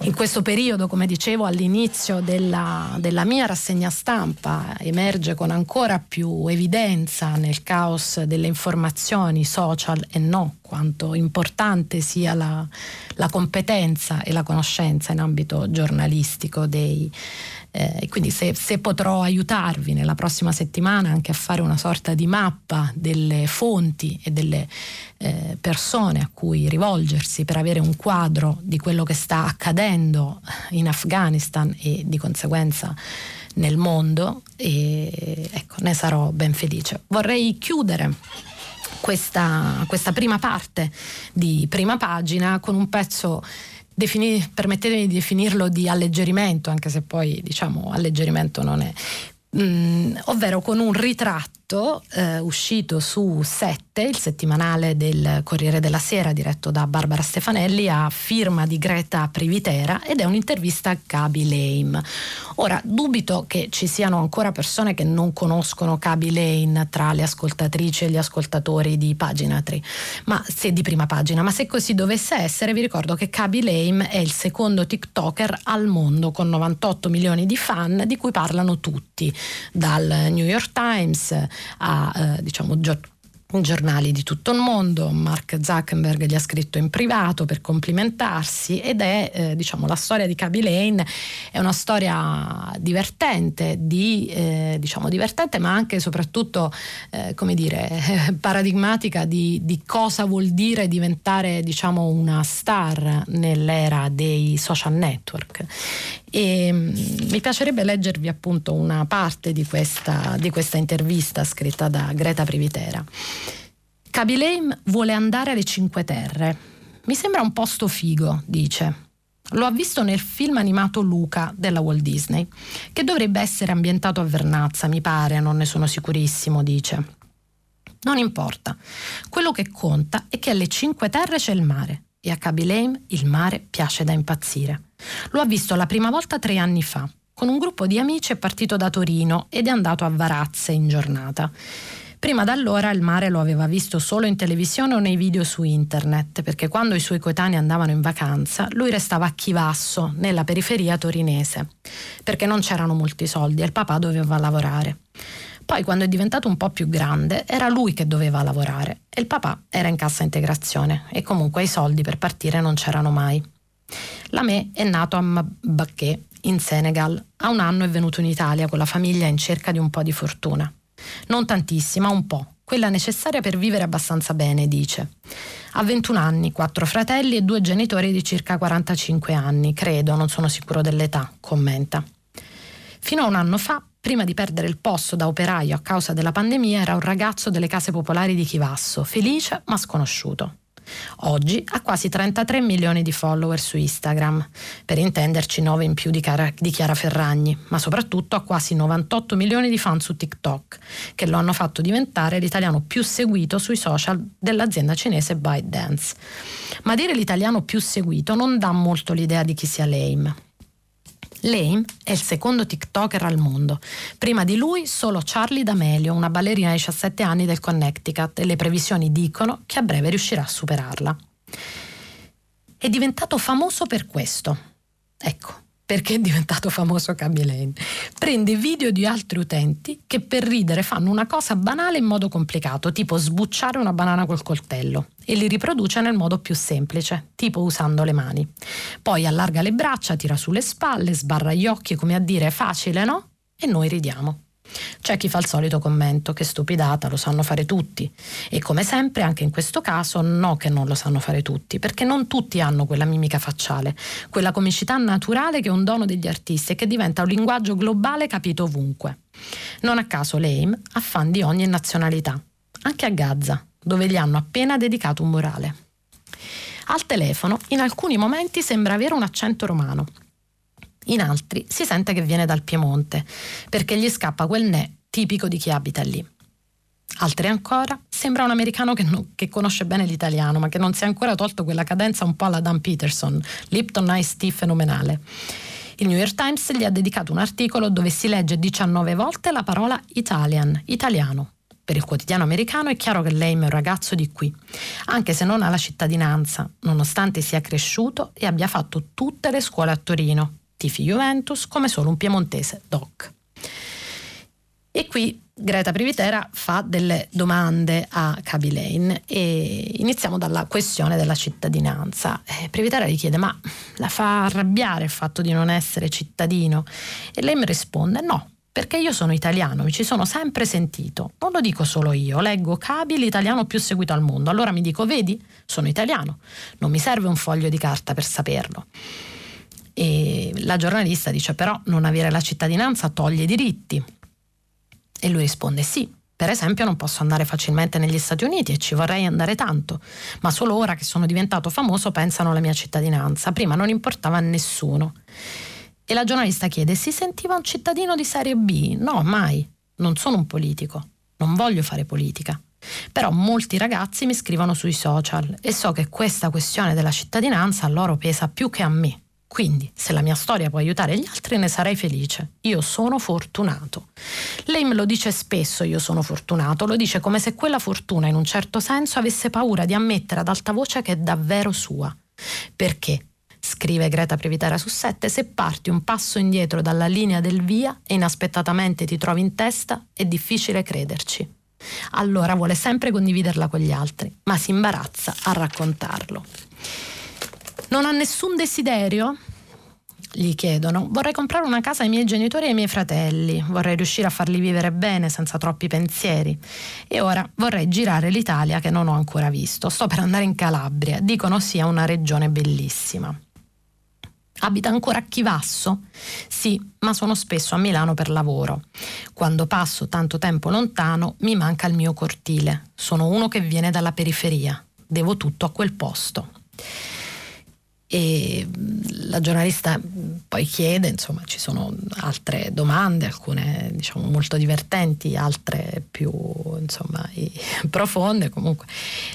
in questo periodo, come dicevo all'inizio della, della, mia rassegna stampa, emerge con ancora più evidenza nel caos delle informazioni social e no quanto importante sia la, la competenza e la conoscenza in ambito giornalistico dei, eh, quindi se, se, potrò aiutarvi nella prossima settimana anche a fare una sorta di mappa delle fonti e delle eh, persone a cui rivolgersi per avere un quadro di quello che sta accadendo in Afghanistan e di conseguenza nel mondo, e, ecco, ne sarò ben felice. Vorrei chiudere questa, questa prima parte di prima pagina con un pezzo Defini, permettetemi di definirlo di alleggerimento, anche se poi diciamo alleggerimento non è, mm, ovvero con un ritratto eh, uscito su 7, il settimanale del Corriere della Sera diretto da Barbara Stefanelli a firma di Greta Privitera ed è un'intervista a Gabi Lame. Ora, dubito che ci siano ancora persone che non conoscono Kaby Lane tra le ascoltatrici e gli ascoltatori di pagina 3, ma se di prima pagina, ma se così dovesse essere, vi ricordo che Kaby Lane è il secondo TikToker al mondo con 98 milioni di fan di cui parlano tutti, dal New York Times a eh, diciamo giornali di tutto il mondo, Mark Zuckerberg gli ha scritto in privato per complimentarsi ed è eh, diciamo la storia di Kaby Lane è una storia divertente, di, eh, diciamo divertente ma anche e soprattutto eh, come dire paradigmatica di, di, cosa vuol dire diventare diciamo una star nell'era dei social network e mm, mi piacerebbe leggervi appunto una parte di questa, di questa intervista scritta da Greta Privitera. Kaby Lame vuole andare alle Cinque Terre. Mi sembra un posto figo, dice. Lo ha visto nel film animato Luca della Walt Disney, che dovrebbe essere ambientato a Vernazza, mi pare, non ne sono sicurissimo, dice. Non importa. Quello che conta è che alle Cinque Terre c'è il mare e a Kaby Lame il mare piace da impazzire. Lo ha visto la prima volta tre anni fa. Con un gruppo di amici è partito da Torino ed è andato a Varazze in giornata. Prima d'allora il mare lo aveva visto solo in televisione o nei video su internet, perché quando i suoi coetanei andavano in vacanza, lui restava a Chivasso, nella periferia torinese, perché non c'erano molti soldi e il papà doveva lavorare. Poi quando è diventato un po' più grande era lui che doveva lavorare e il papà era in cassa integrazione e comunque i soldi per partire non c'erano mai. Lamé è nato a Mbaké, in Senegal. A un anno è venuto in Italia con la famiglia in cerca di un po' di fortuna. Non tantissima, un po', quella necessaria per vivere abbastanza bene, dice. Ha 21 anni, quattro fratelli e due genitori di circa 45 anni, credo, non sono sicuro dell'età, commenta. Fino a un anno fa, prima di perdere il posto da operaio a causa della pandemia, era un ragazzo delle case popolari di Chivasso, felice ma sconosciuto. Oggi ha quasi 33 milioni di follower su Instagram, per intenderci 9 in più di, Cara, di Chiara Ferragni, ma soprattutto ha quasi 98 milioni di fan su TikTok, che lo hanno fatto diventare l'italiano più seguito sui social dell'azienda cinese ByteDance. Ma dire l'italiano più seguito non dà molto l'idea di chi sia Lame. Lame è il secondo TikToker al mondo. Prima di lui solo Charlie D'Amelio, una ballerina di 17 anni del Connecticut, e le previsioni dicono che a breve riuscirà a superarla. È diventato famoso per questo. Ecco, perché è diventato famoso Kaby Lane. Prende video di altri utenti che per ridere fanno una cosa banale in modo complicato, tipo sbucciare una banana col coltello, e li riproduce nel modo più semplice, tipo usando le mani. Poi allarga le braccia, tira sulle spalle, sbarra gli occhi come a dire facile, no? E noi ridiamo. C'è chi fa il solito commento che stupidata, lo sanno fare tutti. E come sempre, anche in questo caso, no che non lo sanno fare tutti, perché non tutti hanno quella mimica facciale, quella comicità naturale che è un dono degli artisti e che diventa un linguaggio globale capito ovunque. Non a caso l'AIM ha fan di ogni nazionalità, anche a Gaza, dove gli hanno appena dedicato un murale. Al telefono, in alcuni momenti sembra avere un accento romano in altri si sente che viene dal Piemonte, perché gli scappa quel ne tipico di chi abita lì. Altri ancora sembra un americano che, no, che, conosce bene l'italiano, ma che non si è ancora tolto quella cadenza un po' alla Dan Peterson, Lipton Ice Tea fenomenale. Il New York Times gli ha dedicato un articolo dove si legge 19 volte la parola Italian, italiano. Per il quotidiano americano è chiaro che Leim è un ragazzo di qui, anche se non ha la cittadinanza, nonostante sia cresciuto e abbia fatto tutte le scuole a Torino, tifi Juventus come solo un piemontese doc. E qui Greta Privitera fa delle domande a Kaby Lane e iniziamo dalla questione della cittadinanza. Eh, Privitera gli chiede ma la fa arrabbiare il fatto di non essere cittadino? E lei mi risponde no, perché io sono italiano, mi ci sono sempre sentito. Non lo dico solo io, leggo Cabi, l'italiano più seguito al mondo. Allora mi dico, vedi, sono italiano, non mi serve un foglio di carta per saperlo. E la giornalista dice, però non avere la cittadinanza toglie diritti. E lui risponde, sì, per esempio non posso andare facilmente negli Stati Uniti e ci vorrei andare tanto, ma solo ora che sono diventato famoso pensano alla mia cittadinanza, prima non importava a nessuno. E la giornalista chiede: Si sentiva un cittadino di serie B? No, mai. Non sono un politico. Non voglio fare politica. Però molti ragazzi mi scrivono sui social e so che questa questione della cittadinanza a loro pesa più che a me. Quindi, se la mia storia può aiutare gli altri, ne sarei felice. Io sono fortunato. Lei me lo dice spesso, io sono fortunato, lo dice come se quella fortuna, in un certo senso, avesse paura di ammettere ad alta voce che è davvero sua. Perché? scrive Greta Previtera su 7, se parti un passo indietro dalla linea del via e inaspettatamente ti trovi in testa, è difficile crederci. Allora vuole sempre condividerla con gli altri, ma si imbarazza a raccontarlo. Non ha nessun desiderio? Gli chiedono. Vorrei comprare una casa ai miei genitori e ai miei fratelli, vorrei riuscire a farli vivere bene senza troppi pensieri. E ora vorrei girare l'Italia che non ho ancora visto. Sto per andare in Calabria, dicono sia una regione bellissima. Abita ancora a Chivasso? Sì, ma sono spesso a Milano per lavoro. Quando passo tanto tempo lontano mi manca il mio cortile. Sono uno che viene dalla periferia. Devo tutto a quel posto. E la giornalista poi chiede, insomma, ci sono altre domande, alcune diciamo molto divertenti, altre più insomma, profonde. Comunque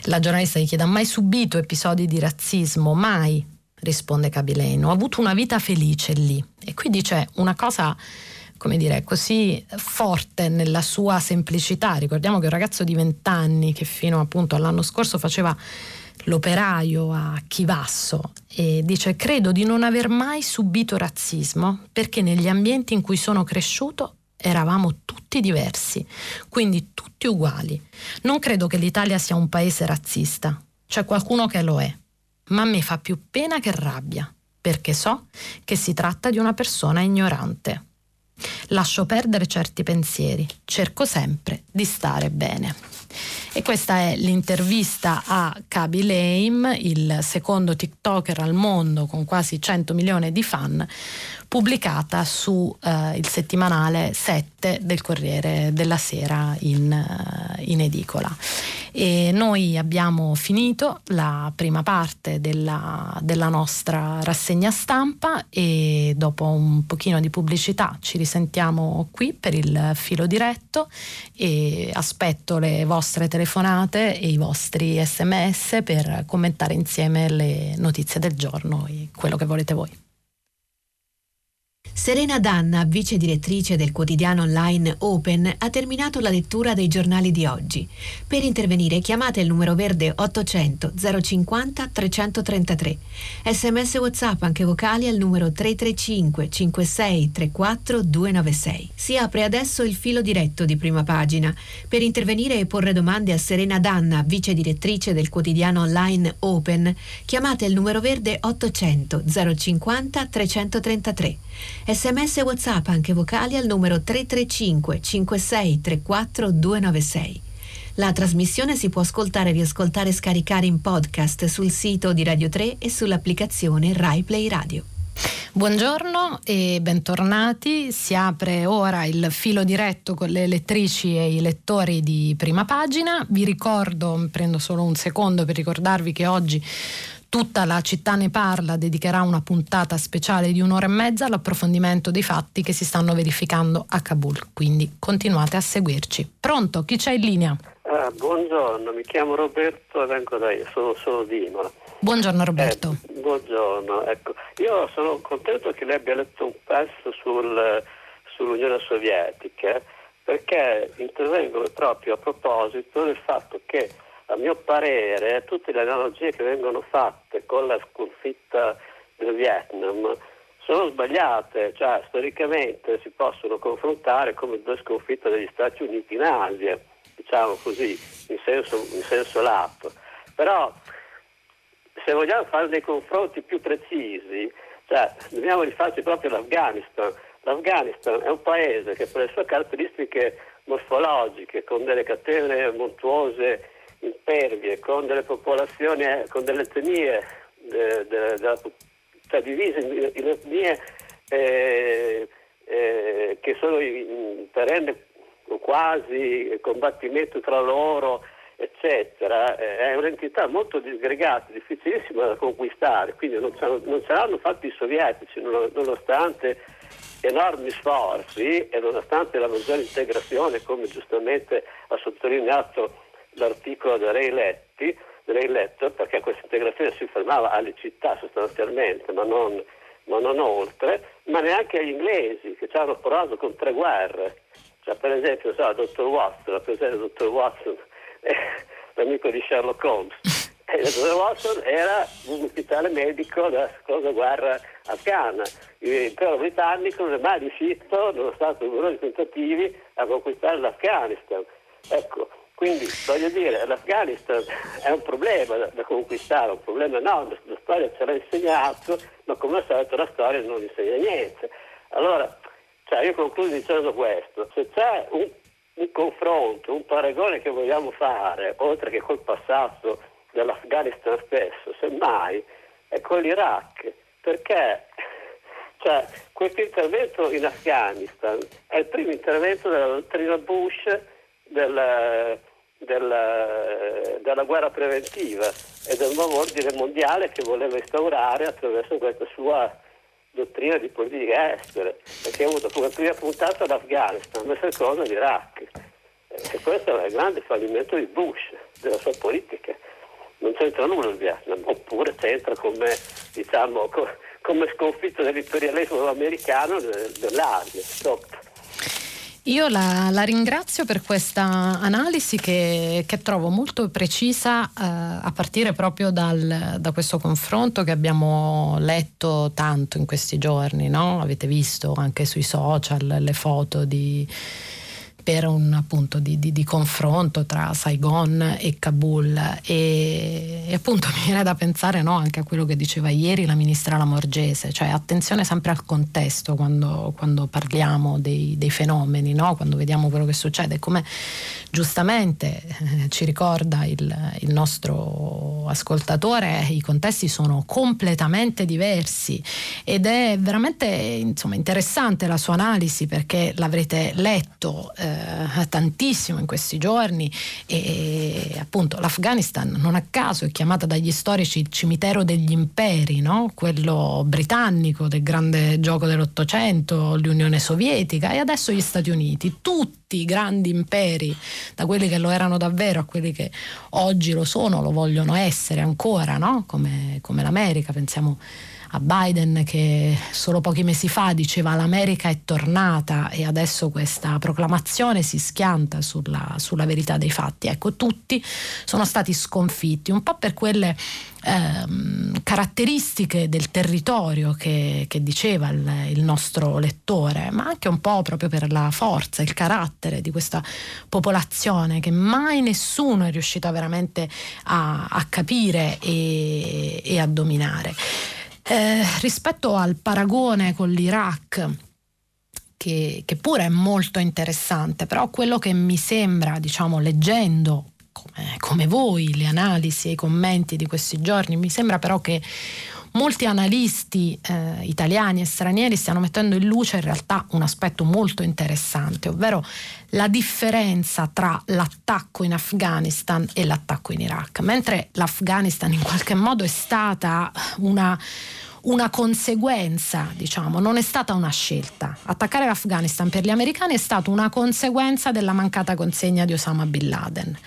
la giornalista gli chiede: ha mai subito episodi di razzismo? Mai risponde Cabileno, ho avuto una vita felice lì. E qui dice una cosa, come dire, così forte nella sua semplicità. Ricordiamo che un ragazzo di 20 anni che fino appunto all'anno scorso faceva l'operaio a Chivasso e dice credo di non aver mai subito razzismo perché negli ambienti in cui sono cresciuto eravamo tutti diversi, quindi tutti uguali. Non credo che l'Italia sia un paese razzista, c'è qualcuno che lo è ma a me fa più pena che rabbia, perché so che si tratta di una persona ignorante. Lascio perdere certi pensieri, cerco sempre di stare bene. E questa è l'intervista a Kaby Lame, il secondo TikToker al mondo con quasi 100 milioni di fan, pubblicata su eh, il settimanale 7 del Corriere della Sera in, uh, in edicola. E noi abbiamo finito la prima parte della, della nostra rassegna stampa e dopo un pochino di pubblicità ci risentiamo qui per il filo diretto e aspetto le vostre telefonate e i vostri sms per commentare insieme le notizie del giorno e quello che volete voi. Serena Danna, vice direttrice del quotidiano online Open, ha terminato la lettura dei giornali di oggi. Per intervenire chiamate il numero verde 800 050 333. Sms WhatsApp anche vocali al numero 335 56 34 296. Si apre adesso il filo diretto di prima pagina. Per intervenire e porre domande a Serena Danna, vice direttrice del quotidiano online Open, chiamate il numero verde 800 050 333. Sms e WhatsApp anche vocali al numero 335 56 34 296. La trasmissione si può ascoltare, riascoltare e scaricare in podcast sul sito di Radio 3 e sull'applicazione RaiPlay Radio. Buongiorno e bentornati. Si apre ora il filo diretto con le lettrici e i lettori di prima pagina. Vi ricordo, prendo solo un secondo per ricordarvi che oggi Tutta la città ne parla, dedicherà una puntata speciale di un'ora e mezza all'approfondimento dei fatti che si stanno verificando a Kabul, quindi continuate a seguirci. Pronto? Chi c'è in linea? Ah, buongiorno, mi chiamo Roberto e vengo da io, sono, sono di Imola. Buongiorno Roberto. Eh, buongiorno, ecco. Io sono contento che lei abbia letto un pezzo sul, sull'Unione Sovietica perché intervengono proprio a proposito del fatto che a mio parere tutte le analogie che vengono fatte con la sconfitta del Vietnam sono sbagliate, cioè storicamente si possono confrontare come due sconfitte degli Stati Uniti in Asia, diciamo così, in senso, in senso lato. Però se vogliamo fare dei confronti più precisi, cioè, dobbiamo rifarci proprio all'Afghanistan. L'Afghanistan è un paese che per le sue caratteristiche morfologiche, con delle catene montuose impervie, con delle popolazioni, con delle etnie de, de, de, cioè divise in, etnie eh, eh, che sono in perenne quasi combattimento tra loro, eccetera, eh, è un'entità molto disgregata, difficilissima da conquistare, quindi non ce, l'hanno fatto i sovietici, nonostante enormi sforzi e nonostante la maggiore integrazione, come giustamente ha sottolineato l'articolo da Ray Letti, Ray Letto, perché questa integrazione si fermava alle città sostanzialmente, ma non, ma non oltre, ma neanche agli inglesi che ci hanno provato con tre guerre. Cioè, per esempio, so, dottor Watson, la presenza del dottor Watson, eh, l'amico di Sherlock Holmes. Il dottor Watson era un ufficiale medico della seconda guerra afghana. L'impero britannico non è mai riuscito, nonostante numerosi tentativi, a conquistare l'Afghanistan. Ecco, quindi voglio dire, l'Afghanistan è un problema da, da conquistare, un problema enorme, la storia ce l'ha insegnato, ma come al solito la storia non insegna niente. Allora, cioè io concludo dicendo questo, se c'è un, un confronto, un paragone che vogliamo fare, oltre che col passato dell'Afghanistan stesso, semmai, è con l'Iraq, perché cioè, questo intervento in Afghanistan è il primo intervento della dottrina Bush del, della, della, guerra preventiva e del nuovo ordine mondiale che voleva instaurare attraverso questa sua dottrina di politica estera, perché ha avuto come prima puntata l'Afghanistan, come seconda l'Iraq. E questo è il grande fallimento di Bush, della sua politica. Non c'entra nulla il Vietnam, oppure c'entra come, diciamo, come sconfitta dell'imperialismo americano dell'Asia. Stop. Io la, la, ringrazio per questa analisi che, che trovo molto precisa eh, a partire proprio dal, da questo confronto che abbiamo letto tanto in questi giorni, no? avete visto anche sui social le foto di per un appunto di, di, di, confronto tra Saigon e Kabul e, e appunto mi viene da pensare no, anche a quello che diceva ieri la ministra Lamorgese, cioè attenzione sempre al contesto quando, quando parliamo dei, dei fenomeni, no? quando vediamo quello che succede, come giustamente eh, ci ricorda il, il nostro ascoltatore, i contesti sono completamente diversi ed è veramente insomma, interessante la sua analisi perché l'avrete letto. Eh, eh, tantissimo in questi giorni e appunto l'Afghanistan non a caso è chiamata dagli storici il cimitero degli imperi, no? quello britannico del grande gioco dell'Ottocento, l'Unione Sovietica e adesso gli Stati Uniti, tutti i grandi imperi, da quelli che lo erano davvero a quelli che oggi lo sono, lo vogliono essere ancora, no? come, come l'America, pensiamo a Biden che solo pochi mesi fa diceva l'America è tornata e adesso questa proclamazione si schianta sulla, sulla verità dei fatti. Ecco, tutti sono stati sconfitti, un po' per quelle ehm, caratteristiche del territorio che, che diceva il, il, nostro lettore, ma anche un po' proprio per la forza, il carattere di questa popolazione che mai nessuno è riuscito veramente a, a capire e, e a dominare. Eh, rispetto al paragone con l'Iraq, che, che, pure è molto interessante, però quello che mi sembra, diciamo, leggendo come, come voi le analisi e i commenti di questi giorni, mi sembra però che molti analisti eh, italiani e stranieri stiano mettendo in luce in realtà un aspetto molto interessante, ovvero la differenza tra l'attacco in Afghanistan e l'attacco in Iraq. Mentre l'Afghanistan in qualche modo è stata una una conseguenza, diciamo, non è stata una scelta. Attaccare l'Afghanistan per gli americani è stata una conseguenza della mancata consegna di Osama Bin Laden.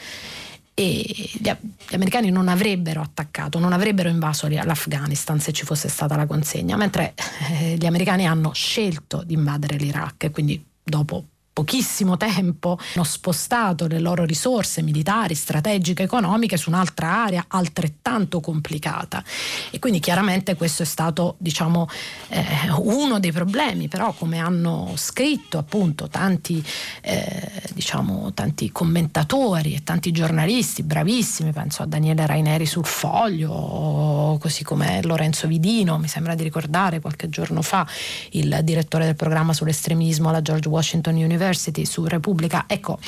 E gli, americani non avrebbero attaccato, non avrebbero invaso l'Afghanistan se ci fosse stata la consegna, mentre eh, gli americani hanno scelto di invadere l'Iraq e quindi dopo pochissimo tempo hanno spostato le loro risorse militari, strategiche, economiche su un'altra area altrettanto complicata. E quindi chiaramente questo è stato diciamo, eh, uno dei problemi, però come hanno scritto appunto tanti, eh, diciamo, tanti commentatori e tanti giornalisti bravissimi, penso a Daniele Raineri sul Foglio, così come Lorenzo Vidino, mi sembra di ricordare qualche giorno fa, il direttore del programma sull'estremismo alla George Washington University, University su Repubblica. Ecco,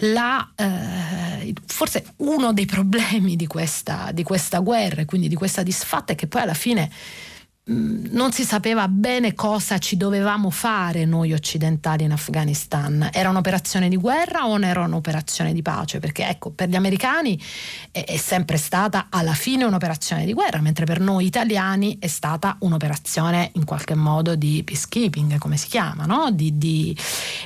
la, eh, forse uno dei problemi di questa, di questa guerra e quindi di questa disfatta è che poi alla fine non si sapeva bene cosa ci dovevamo fare noi occidentali in Afghanistan. Era un'operazione di guerra o era un'operazione di pace? Perché ecco, per gli americani è, è sempre stata alla fine un'operazione di guerra, mentre per noi italiani è stata un'operazione in qualche modo di peacekeeping, come si chiama, no? Di, di...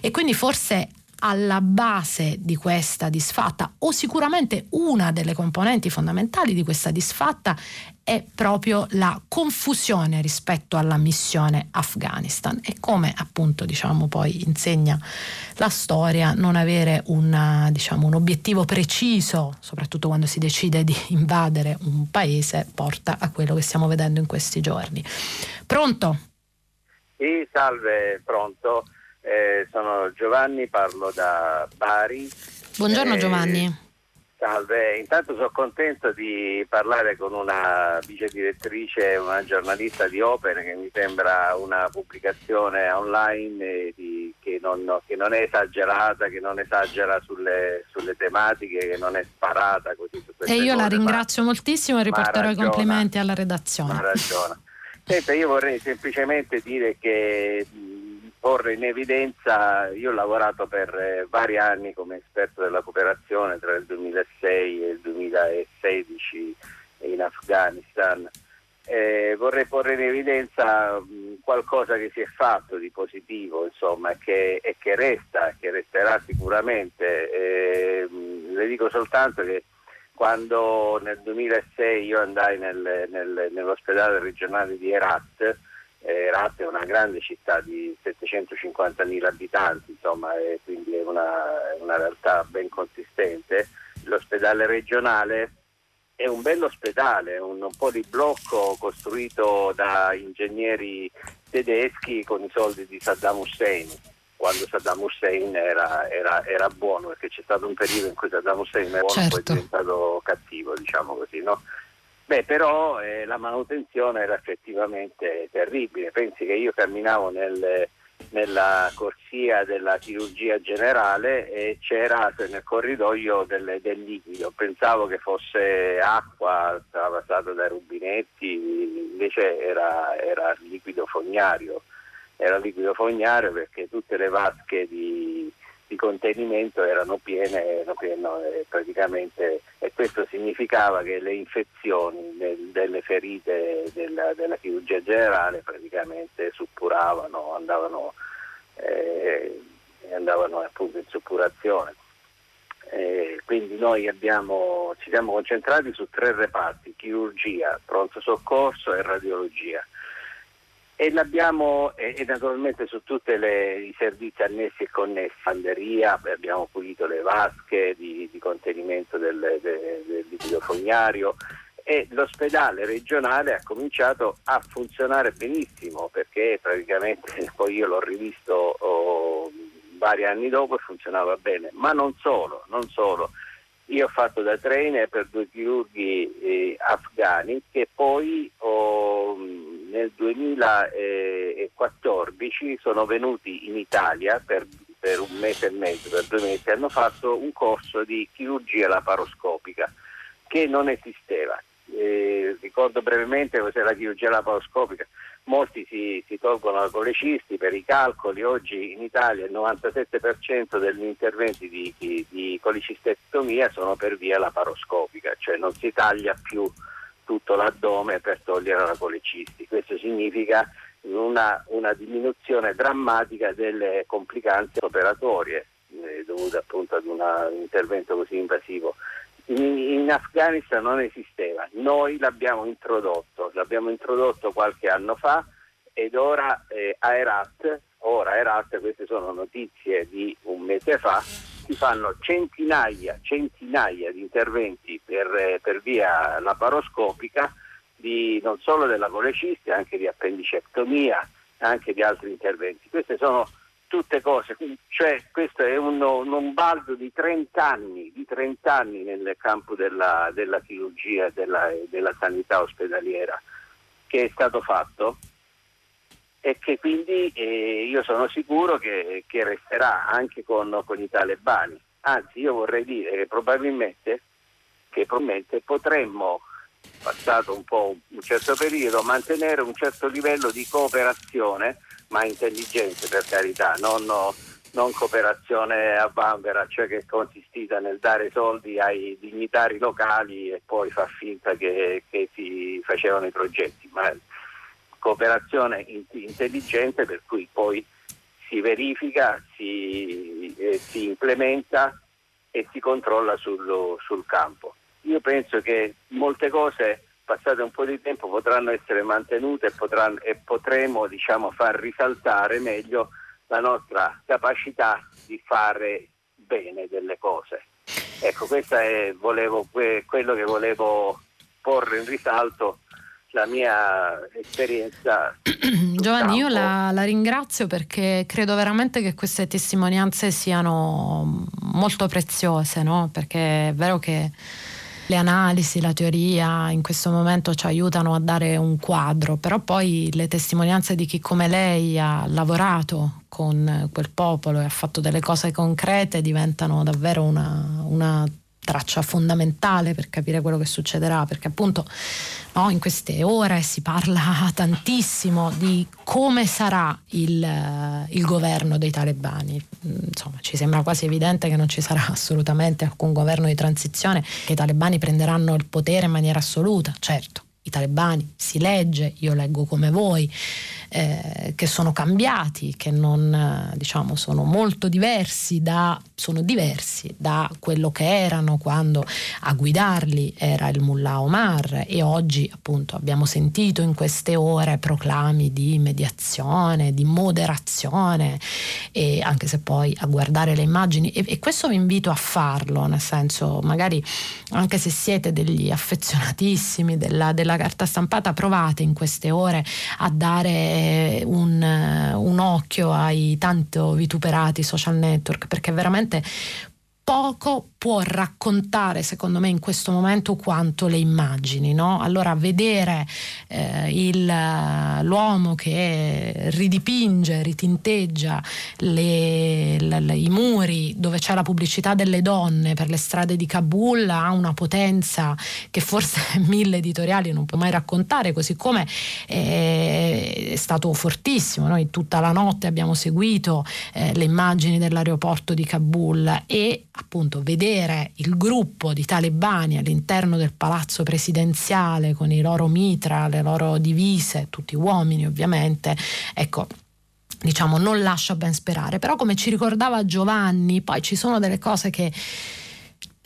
E quindi forse alla base di questa disfatta o sicuramente una delle componenti fondamentali di questa disfatta è proprio la confusione rispetto alla missione Afghanistan e come appunto diciamo poi insegna la storia non avere una, diciamo, un obiettivo preciso soprattutto quando si decide di invadere un paese porta a quello che stiamo vedendo in questi giorni pronto? Sì, salve, pronto eh, sono Giovanni, parlo da Bari. Buongiorno eh, Giovanni. Salve, intanto sono contento di parlare con una vice direttrice, una giornalista di Open che mi sembra una pubblicazione online di, che, non, che, non, è esagerata, che non esagera sulle, sulle tematiche, che non è sparata così E io cose, la ringrazio ma, moltissimo e riporterò i complimenti alla redazione. Ha ragione. Senta, io vorrei semplicemente dire che porre in evidenza, io ho lavorato per eh, vari anni come esperto della cooperazione tra il 2006 e il 2016 in Afghanistan. Eh, vorrei porre in evidenza mh, qualcosa che si è fatto di positivo insomma, che, e che resta, che resterà sicuramente. Eh, mh, le dico soltanto che quando nel 2006 io andai nel, nel, nell'ospedale regionale di Herat, eh, è una grande città di 750.000 abitanti, insomma, e quindi è una, una realtà ben consistente. L'ospedale regionale è un bell'ospedale, un, un poliblocco costruito da ingegneri tedeschi con i soldi di Saddam Hussein quando Saddam Hussein era, era, era, buono, perché c'è stato un periodo in cui Saddam Hussein era buono certo. poi è diventato cattivo, diciamo così, no? Beh, però eh, la manutenzione era effettivamente terribile. Pensi che io camminavo nel, nella corsia della chirurgia generale e c'era nel corridoio del, del liquido. Pensavo che fosse acqua travasata dai rubinetti, invece era, era liquido fognario. Era liquido fognario perché tutte le vasche di, di contenimento erano piene, erano piene praticamente e questo significava che le infezioni del, delle ferite della, della, chirurgia generale praticamente suppuravano, andavano, eh, andavano appunto in suppurazione. Eh, quindi noi abbiamo, ci siamo concentrati su tre reparti, chirurgia, pronto soccorso e radiologia e l'abbiamo e, e naturalmente su tutti i servizi annessi e connessi, fanderia, abbiamo pulito le vasche di, di contenimento del, del, del liquido fognario e l'ospedale regionale ha cominciato a funzionare benissimo perché praticamente poi io l'ho rivisto oh, vari anni dopo e funzionava bene, ma non solo, non solo. Io ho fatto da trainer per due chirurghi eh, afghani che poi oh, nel 2014 sono venuti in Italia per, per, un mese e mezzo, per due mesi, hanno fatto un corso di chirurgia laparoscopica che non esisteva. Eh, ricordo brevemente cos'è la chirurgia laparoscopica. Molti si, si, tolgono la colecisti per i calcoli, oggi in Italia il 97% degli interventi di, di, di colecistectomia sono per via laparoscopica, cioè non si taglia più tutto l'addome per togliere la colecisti. Questo significa una, una diminuzione drammatica delle complicanze operatorie eh, dovute appunto ad una, un intervento così invasivo. In, in, Afghanistan non esisteva, noi l'abbiamo introdotto, l'abbiamo introdotto qualche anno fa ed ora eh, Herat ora Herat, queste sono notizie di un mese fa, si fanno centinaia, centinaia di interventi per, per via laparoscopica di, non solo della colecistia, anche di appendicectomia, anche di altri interventi. Queste sono tutte cose, cioè questo è un, un balzo di 30 anni, di 30 anni nel campo della, della chirurgia e della, della sanità ospedaliera. Che è stato fatto e che quindi eh, io sono sicuro che, che resterà anche con, con, i talebani. Anzi, io vorrei dire che probabilmente, che probabilmente potremmo, passato un un certo periodo, mantenere un certo livello di cooperazione, ma intelligente per carità, non, non cooperazione a bambera, cioè che è consistita nel dare soldi ai dignitari locali e poi far finta che, che si facevano i progetti, ma cooperazione intelligente per cui poi si verifica, si, eh, si implementa e si controlla sul, sul, campo. Io penso che molte cose passate un po' di tempo potranno essere mantenute e, potranno, e potremo diciamo, far risaltare meglio la nostra capacità di fare bene delle cose. Ecco, questo è volevo, quello che volevo porre in risalto la mia esperienza. Giovanni, io la, la, ringrazio perché credo veramente che queste testimonianze siano molto preziose, no? perché è vero che le analisi, la teoria in questo momento ci aiutano a dare un quadro, però poi le testimonianze di chi come lei ha lavorato con quel popolo e ha fatto delle cose concrete diventano davvero una, una traccia fondamentale per capire quello che succederà, perché appunto no, in queste ore si parla tantissimo di come sarà il, il, governo dei talebani. Insomma, ci sembra quasi evidente che non ci sarà assolutamente alcun governo di transizione, che i talebani prenderanno il potere in maniera assoluta, certo i talebani, si legge, io leggo come voi, eh, che sono cambiati, che non, eh, diciamo, sono molto diversi da, sono diversi da quello che erano quando a guidarli era il mullah Omar. E oggi appunto abbiamo sentito in queste ore proclami di mediazione, di moderazione e anche se poi a guardare le immagini e, e questo vi invito a farlo, nel senso magari anche se siete degli affezionatissimi della, della carta stampata provate in queste ore a dare un, un occhio ai tanto vituperati social network perché veramente poco può raccontare, secondo me, in questo momento quanto le immagini. No? Allora, vedere eh, il, l'uomo che ridipinge, ritinteggia le, le, le, i muri dove c'è la pubblicità delle donne per le strade di Kabul ha una potenza che forse mille editoriali non può mai raccontare, così come eh, è stato fortissimo. Noi tutta la notte abbiamo seguito eh, le immagini dell'aeroporto di Kabul e appunto vedere vedere il gruppo di talebani all'interno del palazzo presidenziale con i loro mitra, le loro divise, tutti uomini ovviamente, ecco diciamo non lascia ben sperare. Però come ci ricordava Giovanni poi ci sono delle cose che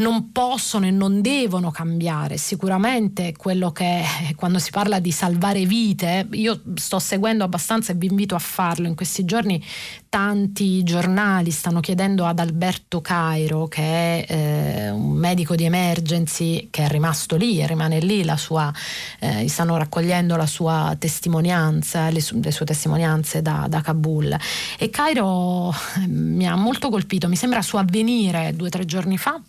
non possono e non devono cambiare. Sicuramente quello che quando si parla di salvare vite, io sto seguendo abbastanza e vi invito a farlo. In questi giorni tanti giornali stanno chiedendo ad Alberto Cairo, che è eh, un medico di emergency che è rimasto lì, rimane lì, la sua, eh, stanno raccogliendo la sua testimonianza, le, su, le sue testimonianze da, da, Kabul. E Cairo eh, mi ha molto colpito, mi sembra su avvenire due o tre giorni fa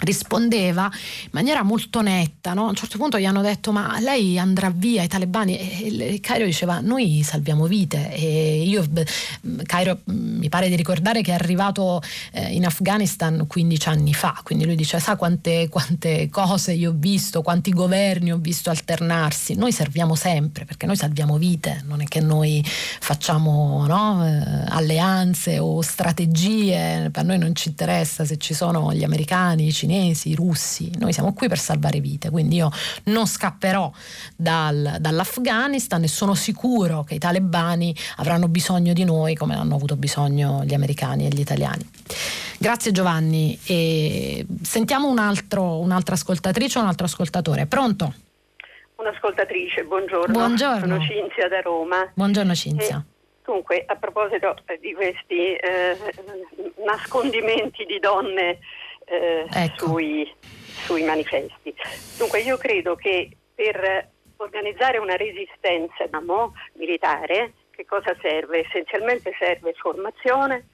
rispondeva in maniera molto netta, no? a un certo punto gli hanno detto ma lei andrà via i talebani? E Cairo diceva noi salviamo vite. E io Cairo mi pare di ricordare che è arrivato eh, in Afghanistan 15 anni fa, quindi lui dice sa quante, quante cose io ho visto, quanti governi ho visto alternarsi, noi serviamo sempre perché noi salviamo vite, non è che noi facciamo no, eh, alleanze o strategie, per noi non ci interessa se ci sono gli americani, i cinesi, russi, noi siamo qui per salvare vite, quindi io non scapperò dal, dall'Afghanistan e sono sicuro che i talebani avranno bisogno di noi come hanno avuto bisogno gli americani e gli italiani. Grazie Giovanni e sentiamo un altro, un'altra ascoltatrice o un altro ascoltatore. Pronto? Un'ascoltatrice, buongiorno. Buongiorno. Sono Cinzia da Roma. Buongiorno Cinzia. Dunque, a proposito eh, di questi eh, nascondimenti di donne eh, ecco. sui, sui manifesti, dunque io credo che per organizzare una resistenza diciamo, militare, che cosa serve? Essenzialmente serve formazione,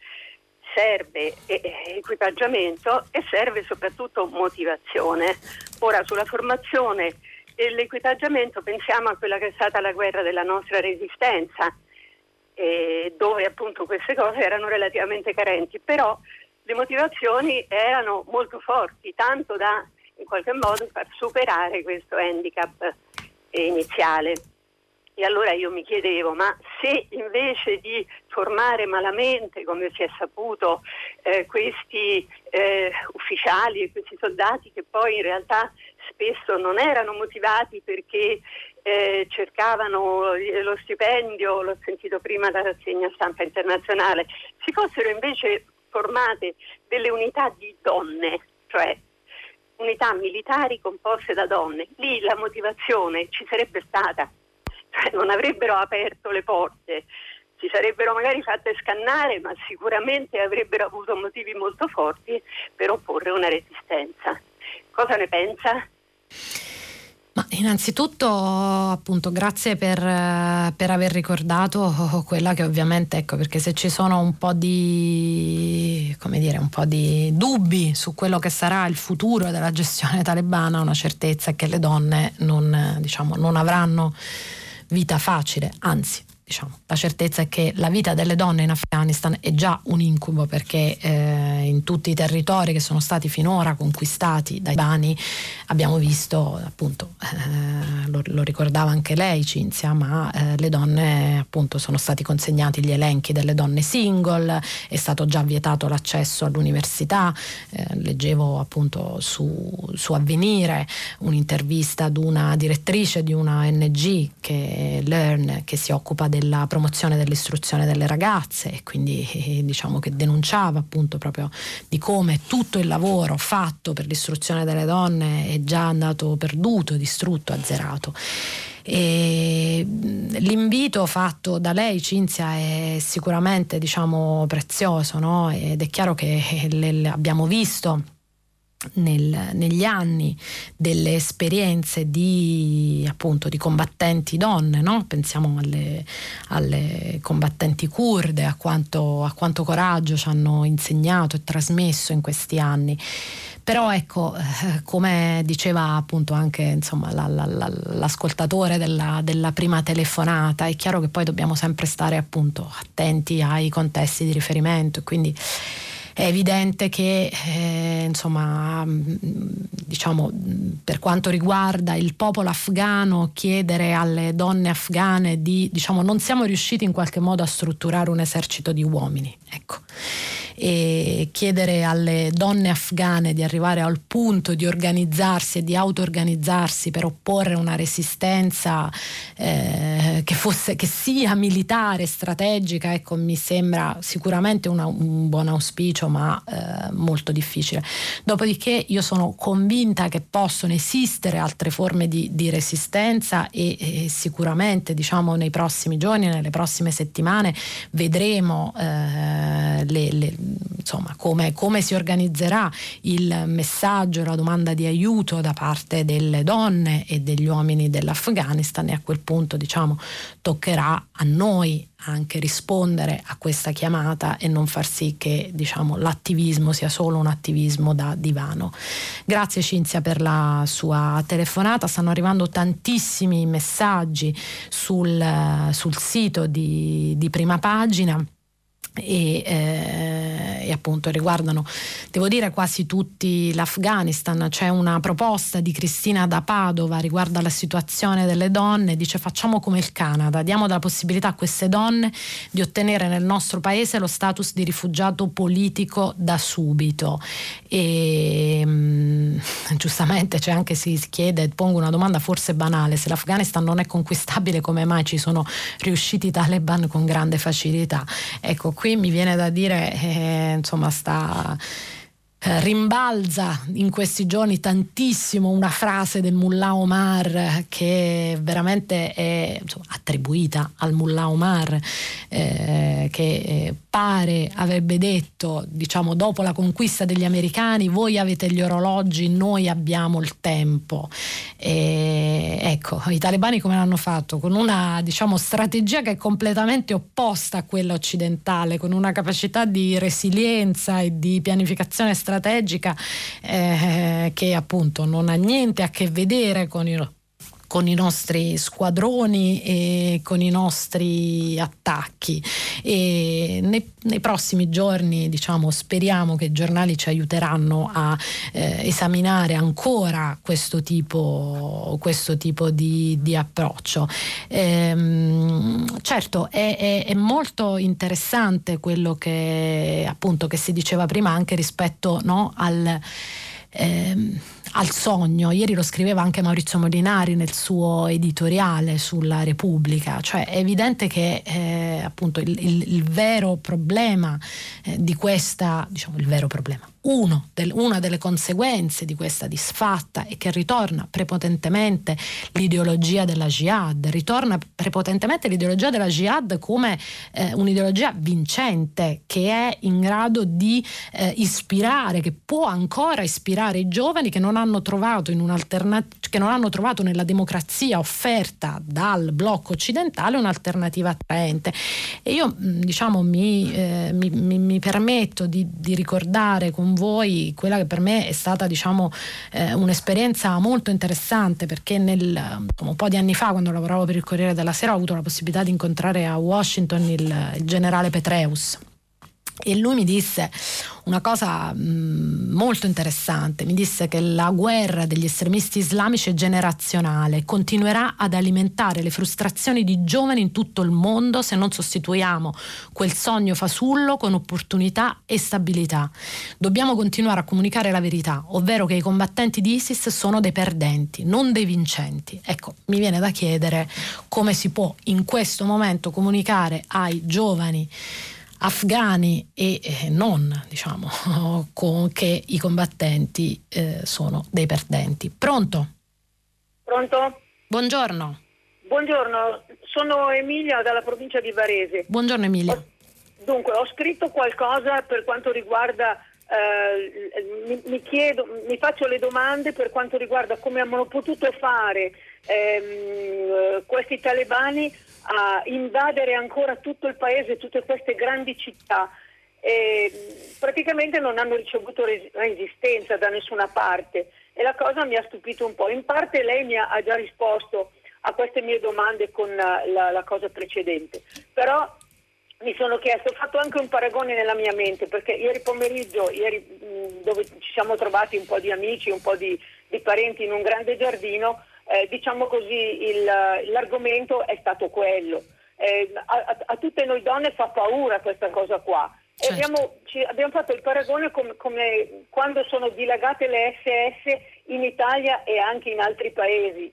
serve equipaggiamento e serve soprattutto motivazione. Ora sulla formazione e l'equipaggiamento pensiamo a quella che è stata la guerra della nostra resistenza, eh, dove appunto queste cose erano relativamente carenti, però le motivazioni erano molto forti, tanto da in qualche modo far superare questo handicap eh, iniziale. E allora io mi chiedevo, ma se invece di formare malamente, come si è saputo, eh, questi eh, ufficiali e questi soldati che poi in realtà spesso non erano motivati perché eh, cercavano lo stipendio, l'ho sentito prima dalla rassegna stampa internazionale, si fossero invece formate delle unità di donne, cioè unità militari composte da donne, lì la motivazione ci sarebbe stata, cioè non avrebbero aperto le porte, si sarebbero magari fatte scannare, ma sicuramente avrebbero avuto motivi molto forti per opporre una resistenza. Cosa ne pensa? Ma innanzitutto appunto grazie per, per, aver ricordato quella che ovviamente ecco perché se ci sono un po' di come dire un po' di dubbi su quello che sarà il futuro della gestione talebana una certezza è che le donne non, diciamo, non avranno vita facile anzi diciamo, la certezza è che la vita delle donne in Afghanistan è già un incubo perché eh, in tutti i territori che sono stati finora conquistati dai bani abbiamo visto appunto eh, lo, lo, ricordava anche lei Cinzia ma eh, le donne appunto sono stati consegnati gli elenchi delle donne single è stato già vietato l'accesso all'università eh, leggevo appunto su, su Avvenire un'intervista ad una direttrice di una ONG che Learn che si occupa della promozione dell'istruzione delle ragazze e quindi eh, diciamo che denunciava appunto proprio di come tutto il lavoro fatto per l'istruzione delle donne è già andato perduto, distrutto, azzerato. E l'invito fatto da lei, Cinzia, è sicuramente diciamo, prezioso no? ed è chiaro che le, abbiamo visto nel, negli anni delle esperienze di, appunto, di combattenti donne, no? pensiamo alle, alle, combattenti kurde, a quanto, a quanto coraggio ci hanno insegnato e trasmesso in questi anni. Però ecco, eh, come diceva appunto anche insomma, la, la, la, l'ascoltatore della, della, prima telefonata, è chiaro che poi dobbiamo sempre stare appunto attenti ai contesti di riferimento. Quindi è evidente che eh, insomma, mm, diciamo, per quanto riguarda il popolo afghano, chiedere alle donne afghane di, diciamo, non siamo riusciti in qualche modo a strutturare un esercito di uomini. Ecco e chiedere alle donne afghane di arrivare al punto di organizzarsi e di auto-organizzarsi per opporre una resistenza eh, che, fosse, che sia militare, strategica, ecco, mi sembra sicuramente una, un buon auspicio, ma eh, molto difficile. Dopodiché io sono convinta che possono esistere altre forme di, di resistenza e, e, sicuramente diciamo nei prossimi giorni, nelle prossime settimane vedremo eh, le, le insomma, come, come, si organizzerà il messaggio, la domanda di aiuto da parte delle donne e degli uomini dell'Afghanistan e a quel punto diciamo, toccherà a noi anche rispondere a questa chiamata e non far sì che diciamo, l'attivismo sia solo un attivismo da divano. Grazie Cinzia per la sua telefonata, stanno arrivando tantissimi messaggi sul, sul sito di, di prima pagina e, eh, e, appunto riguardano, devo dire, quasi tutti l'Afghanistan. C'è una proposta di Cristina da Padova riguardo alla situazione delle donne, dice facciamo come il Canada, diamo la possibilità a queste donne di ottenere nel nostro paese lo status di rifugiato politico da subito. E mh, mm, giustamente c'è anche si chiede, pongo una domanda forse banale, se l'Afghanistan non è conquistabile come mai ci sono riusciti i Taliban con grande facilità? Ecco, qui mi viene da dire, eh, insomma, sta eh, rimbalza in questi giorni tantissimo una frase del Mullah Omar che veramente è insomma, attribuita al Mullah Omar eh, che eh, pare avrebbe detto diciamo dopo la conquista degli americani voi avete gli orologi noi abbiamo il tempo e, ecco i talebani come l'hanno fatto? Con una diciamo strategia che è completamente opposta a quella occidentale con una capacità di resilienza e di pianificazione strategica eh, che appunto non ha niente a che vedere con i con i nostri squadroni e con i nostri attacchi. E nei, nei prossimi giorni diciamo speriamo che i giornali ci aiuteranno a eh, esaminare ancora questo tipo, questo tipo di, di approccio. Ehm, certo è, è, è, molto interessante quello che appunto che si diceva prima anche rispetto no, al ehm, al sogno. Ieri lo scriveva anche Maurizio Molinari nel suo editoriale sulla Repubblica, cioè è evidente che eh, appunto il, il, il, vero problema eh, di questa, diciamo il vero problema, del, una delle conseguenze di questa disfatta è che ritorna prepotentemente l'ideologia della jihad, ritorna prepotentemente l'ideologia della jihad come eh, un'ideologia vincente che è in grado di eh, ispirare, che può ancora ispirare i giovani che non hanno trovato che non hanno trovato nella democrazia offerta dal blocco occidentale un'alternativa attraente. E io diciamo mi, eh, mi, mi, mi permetto di, di ricordare con voi quella che per me è stata diciamo, eh, un'esperienza molto interessante perché nel, un po' di anni fa quando lavoravo per il Corriere della Sera ho avuto la possibilità di incontrare a Washington il, il generale Petreus e lui mi disse una cosa mh, mm, molto interessante, mi disse che la guerra degli estremisti islamici è generazionale, continuerà ad alimentare le frustrazioni di giovani in tutto il mondo se non sostituiamo quel sogno fasullo con opportunità e stabilità. Dobbiamo continuare a comunicare la verità, ovvero che i combattenti di ISIS sono dei perdenti, non dei vincenti. Ecco, mi viene da chiedere come si può in questo momento comunicare ai giovani afghani e eh, non, diciamo, con che i combattenti eh, sono dei perdenti. Pronto? Pronto? Buongiorno. Buongiorno, sono Emilia dalla provincia di Varese. Buongiorno Emilia. Ho, dunque, ho scritto qualcosa per quanto riguarda Uh, mi, mi, chiedo, mi faccio le domande per quanto riguarda come hanno potuto fare ehm, questi talebani a invadere ancora tutto il paese, tutte queste grandi città. E praticamente non hanno ricevuto resistenza da nessuna parte e la cosa mi ha stupito un po'. In parte lei mi ha già risposto a queste mie domande con la, la, la cosa precedente, però mi sono chiesto, ho fatto anche un paragone nella mia mente perché ieri pomeriggio, ieri, dove ci siamo trovati un po' di amici, un po' di, di parenti in un grande giardino, eh, diciamo così, il, l'argomento è stato quello. Eh, a, a, tutte noi donne fa paura questa cosa qua. Certo. Abbiamo, ci, abbiamo, fatto il paragone come, come quando sono dilagate le SS in Italia e anche in altri paesi.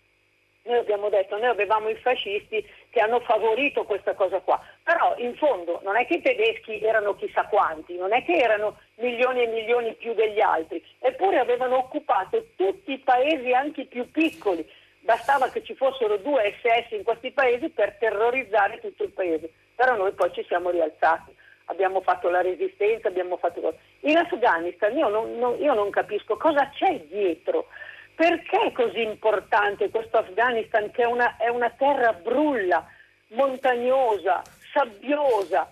Noi abbiamo detto, noi avevamo i fascisti che hanno favorito questa cosa qua, però in fondo non è che i tedeschi erano chissà quanti, non è che erano milioni e milioni più degli altri, eppure avevano occupato tutti i paesi anche più piccoli, bastava che ci fossero due SS in questi paesi per terrorizzare tutto il paese, però noi poi ci siamo rialzati, abbiamo fatto la resistenza, abbiamo fatto... In Afghanistan io non, non, io non capisco cosa c'è dietro, perché è così importante questo Afghanistan che è una, è una terra brulla, montagnosa, sabbiosa,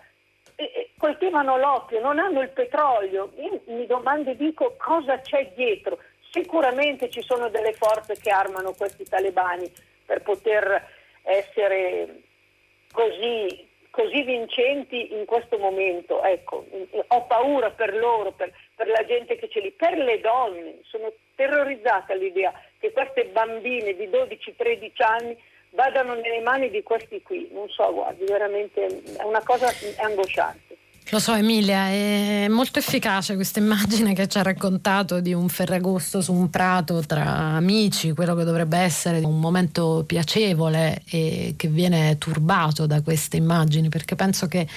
coltivano l'oppio, non hanno il petrolio. Io mi domando e dico cosa c'è dietro. Sicuramente ci sono delle forze che armano questi talebani per poter essere così, così vincenti in questo momento. Ecco, ho paura per loro, per, per la gente che c'è lì, per le donne. Sono terrorizzata all'idea che queste bambine di 12-13 anni vadano nelle mani di questi qui. Non so, guardi, veramente è una cosa angosciante. Lo so Emilia, è molto efficace questa immagine che ci ha raccontato di un ferragosto su un prato tra amici, quello che dovrebbe essere un momento piacevole e che viene turbato da queste immagini, perché penso che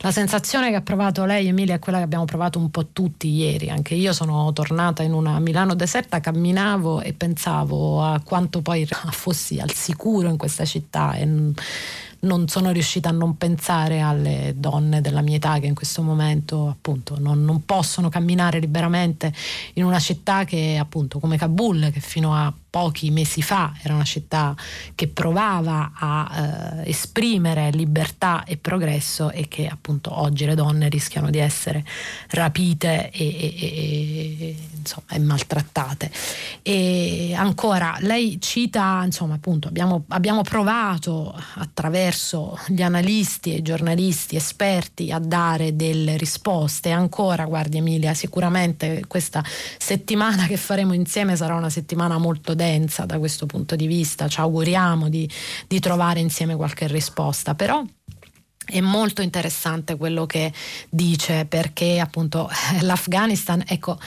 La sensazione che ha provato lei, Emilia, è quella che abbiamo provato un po' tutti ieri. Anche io sono tornata in una Milano deserta, camminavo e pensavo a quanto poi fossi al sicuro in questa città. E non sono riuscita a non pensare alle donne della mia età che in questo momento appunto non, non possono camminare liberamente in una città che appunto come Kabul che fino a pochi mesi fa era una città che provava a eh, esprimere libertà e progresso e che appunto oggi le donne rischiano di essere rapite e, e, e, insomma, e maltrattate. E ancora, lei cita, insomma, appunto, abbiamo, abbiamo provato attraverso gli analisti e giornalisti esperti a dare delle risposte. Ancora, guardi Emilia, sicuramente questa settimana che faremo insieme sarà una settimana molto densa da questo punto di vista, ci auguriamo di, di trovare insieme qualche risposta, però è molto interessante quello che dice perché appunto l'Afghanistan, ecco,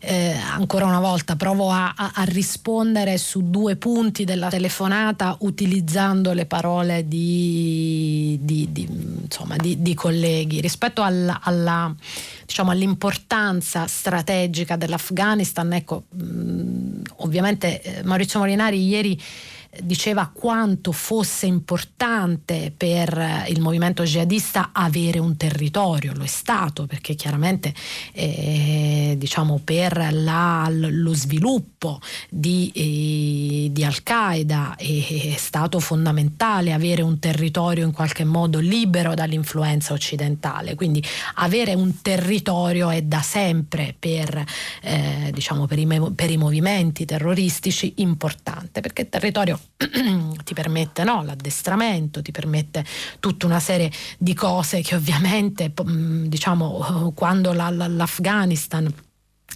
eh, ancora una volta provo a, a, a, rispondere su due punti della telefonata utilizzando le parole di, di, di, insomma, di colleghi rispetto alla, alla diciamo, all'importanza strategica dell'Afghanistan. Ecco, mh, ovviamente eh, Maurizio Molinari ieri diceva quanto fosse importante per il movimento jihadista avere un territorio, lo è stato perché chiaramente eh, diciamo per la, lo sviluppo di, eh, di Al-Qaeda è, è stato fondamentale avere un territorio in qualche modo libero dall'influenza occidentale, quindi avere un territorio è da sempre per, eh, diciamo, per, i, per i movimenti terroristici importante perché il territorio ti permette no, l'addestramento, ti permette tutta una serie di cose che ovviamente diciamo quando la, la, l'Afghanistan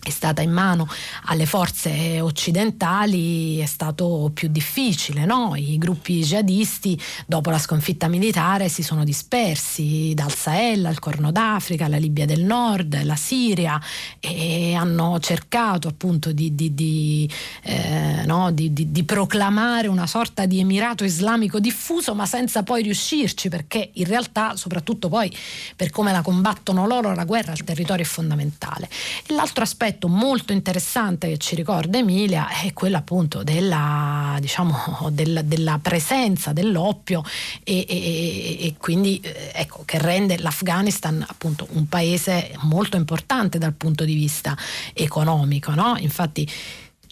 è stata in mano alle forze occidentali è stato più difficile. No? I gruppi jihadisti dopo la sconfitta militare si sono dispersi dal Sahel al Corno d'Africa, la Libia del Nord, la Siria e hanno cercato appunto di, di, di, eh, no? di, proclamare una sorta di emirato islamico diffuso ma senza poi riuscirci perché in realtà soprattutto poi per come la combattono loro la guerra al territorio è fondamentale. L'altro aspetto aspetto molto interessante che ci ricorda Emilia è quello appunto della, diciamo, della, della presenza dell'oppio e, e, e quindi eh, ecco, che rende l'Afghanistan appunto un paese molto importante dal punto di vista economico. No? Infatti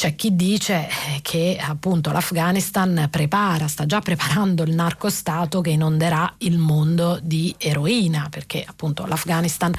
c'è chi dice che appunto l'Afghanistan prepara, sta già preparando il narcostato che inonderà il mondo di eroina, perché appunto l'Afghanistan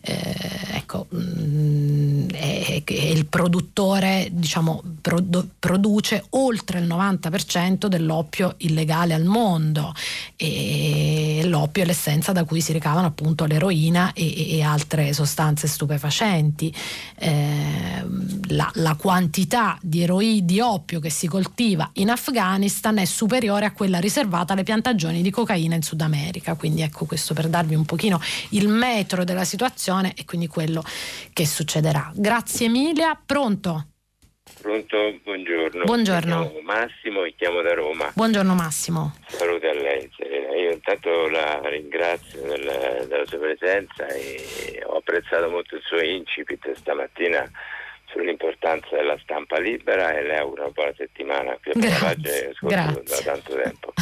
eh, ecco, mh, mm, è, è, il produttore, diciamo, produ- produce oltre il 90% dell'oppio illegale al mondo e l'oppio è l'essenza da cui si ricavano appunto l'eroina e, e altre sostanze stupefacenti. Eh, la, la quantità di eroi di oppio che si coltiva in Afghanistan è superiore a quella riservata alle piantagioni di cocaina in Sud America. Quindi ecco questo per darvi un pochino il metro della situazione e quindi quello che succederà. Grazie Emilia, pronto? Pronto, buongiorno. Buongiorno. Massimo e chiamo da Roma. Buongiorno Massimo. Saluti a lei Serena. Io intanto la ringrazio della, della sua presenza e ho apprezzato molto il suo incipit stamattina sull'importanza della stampa libera e le auguro una buona settimana qui a Paragge da tanto tempo.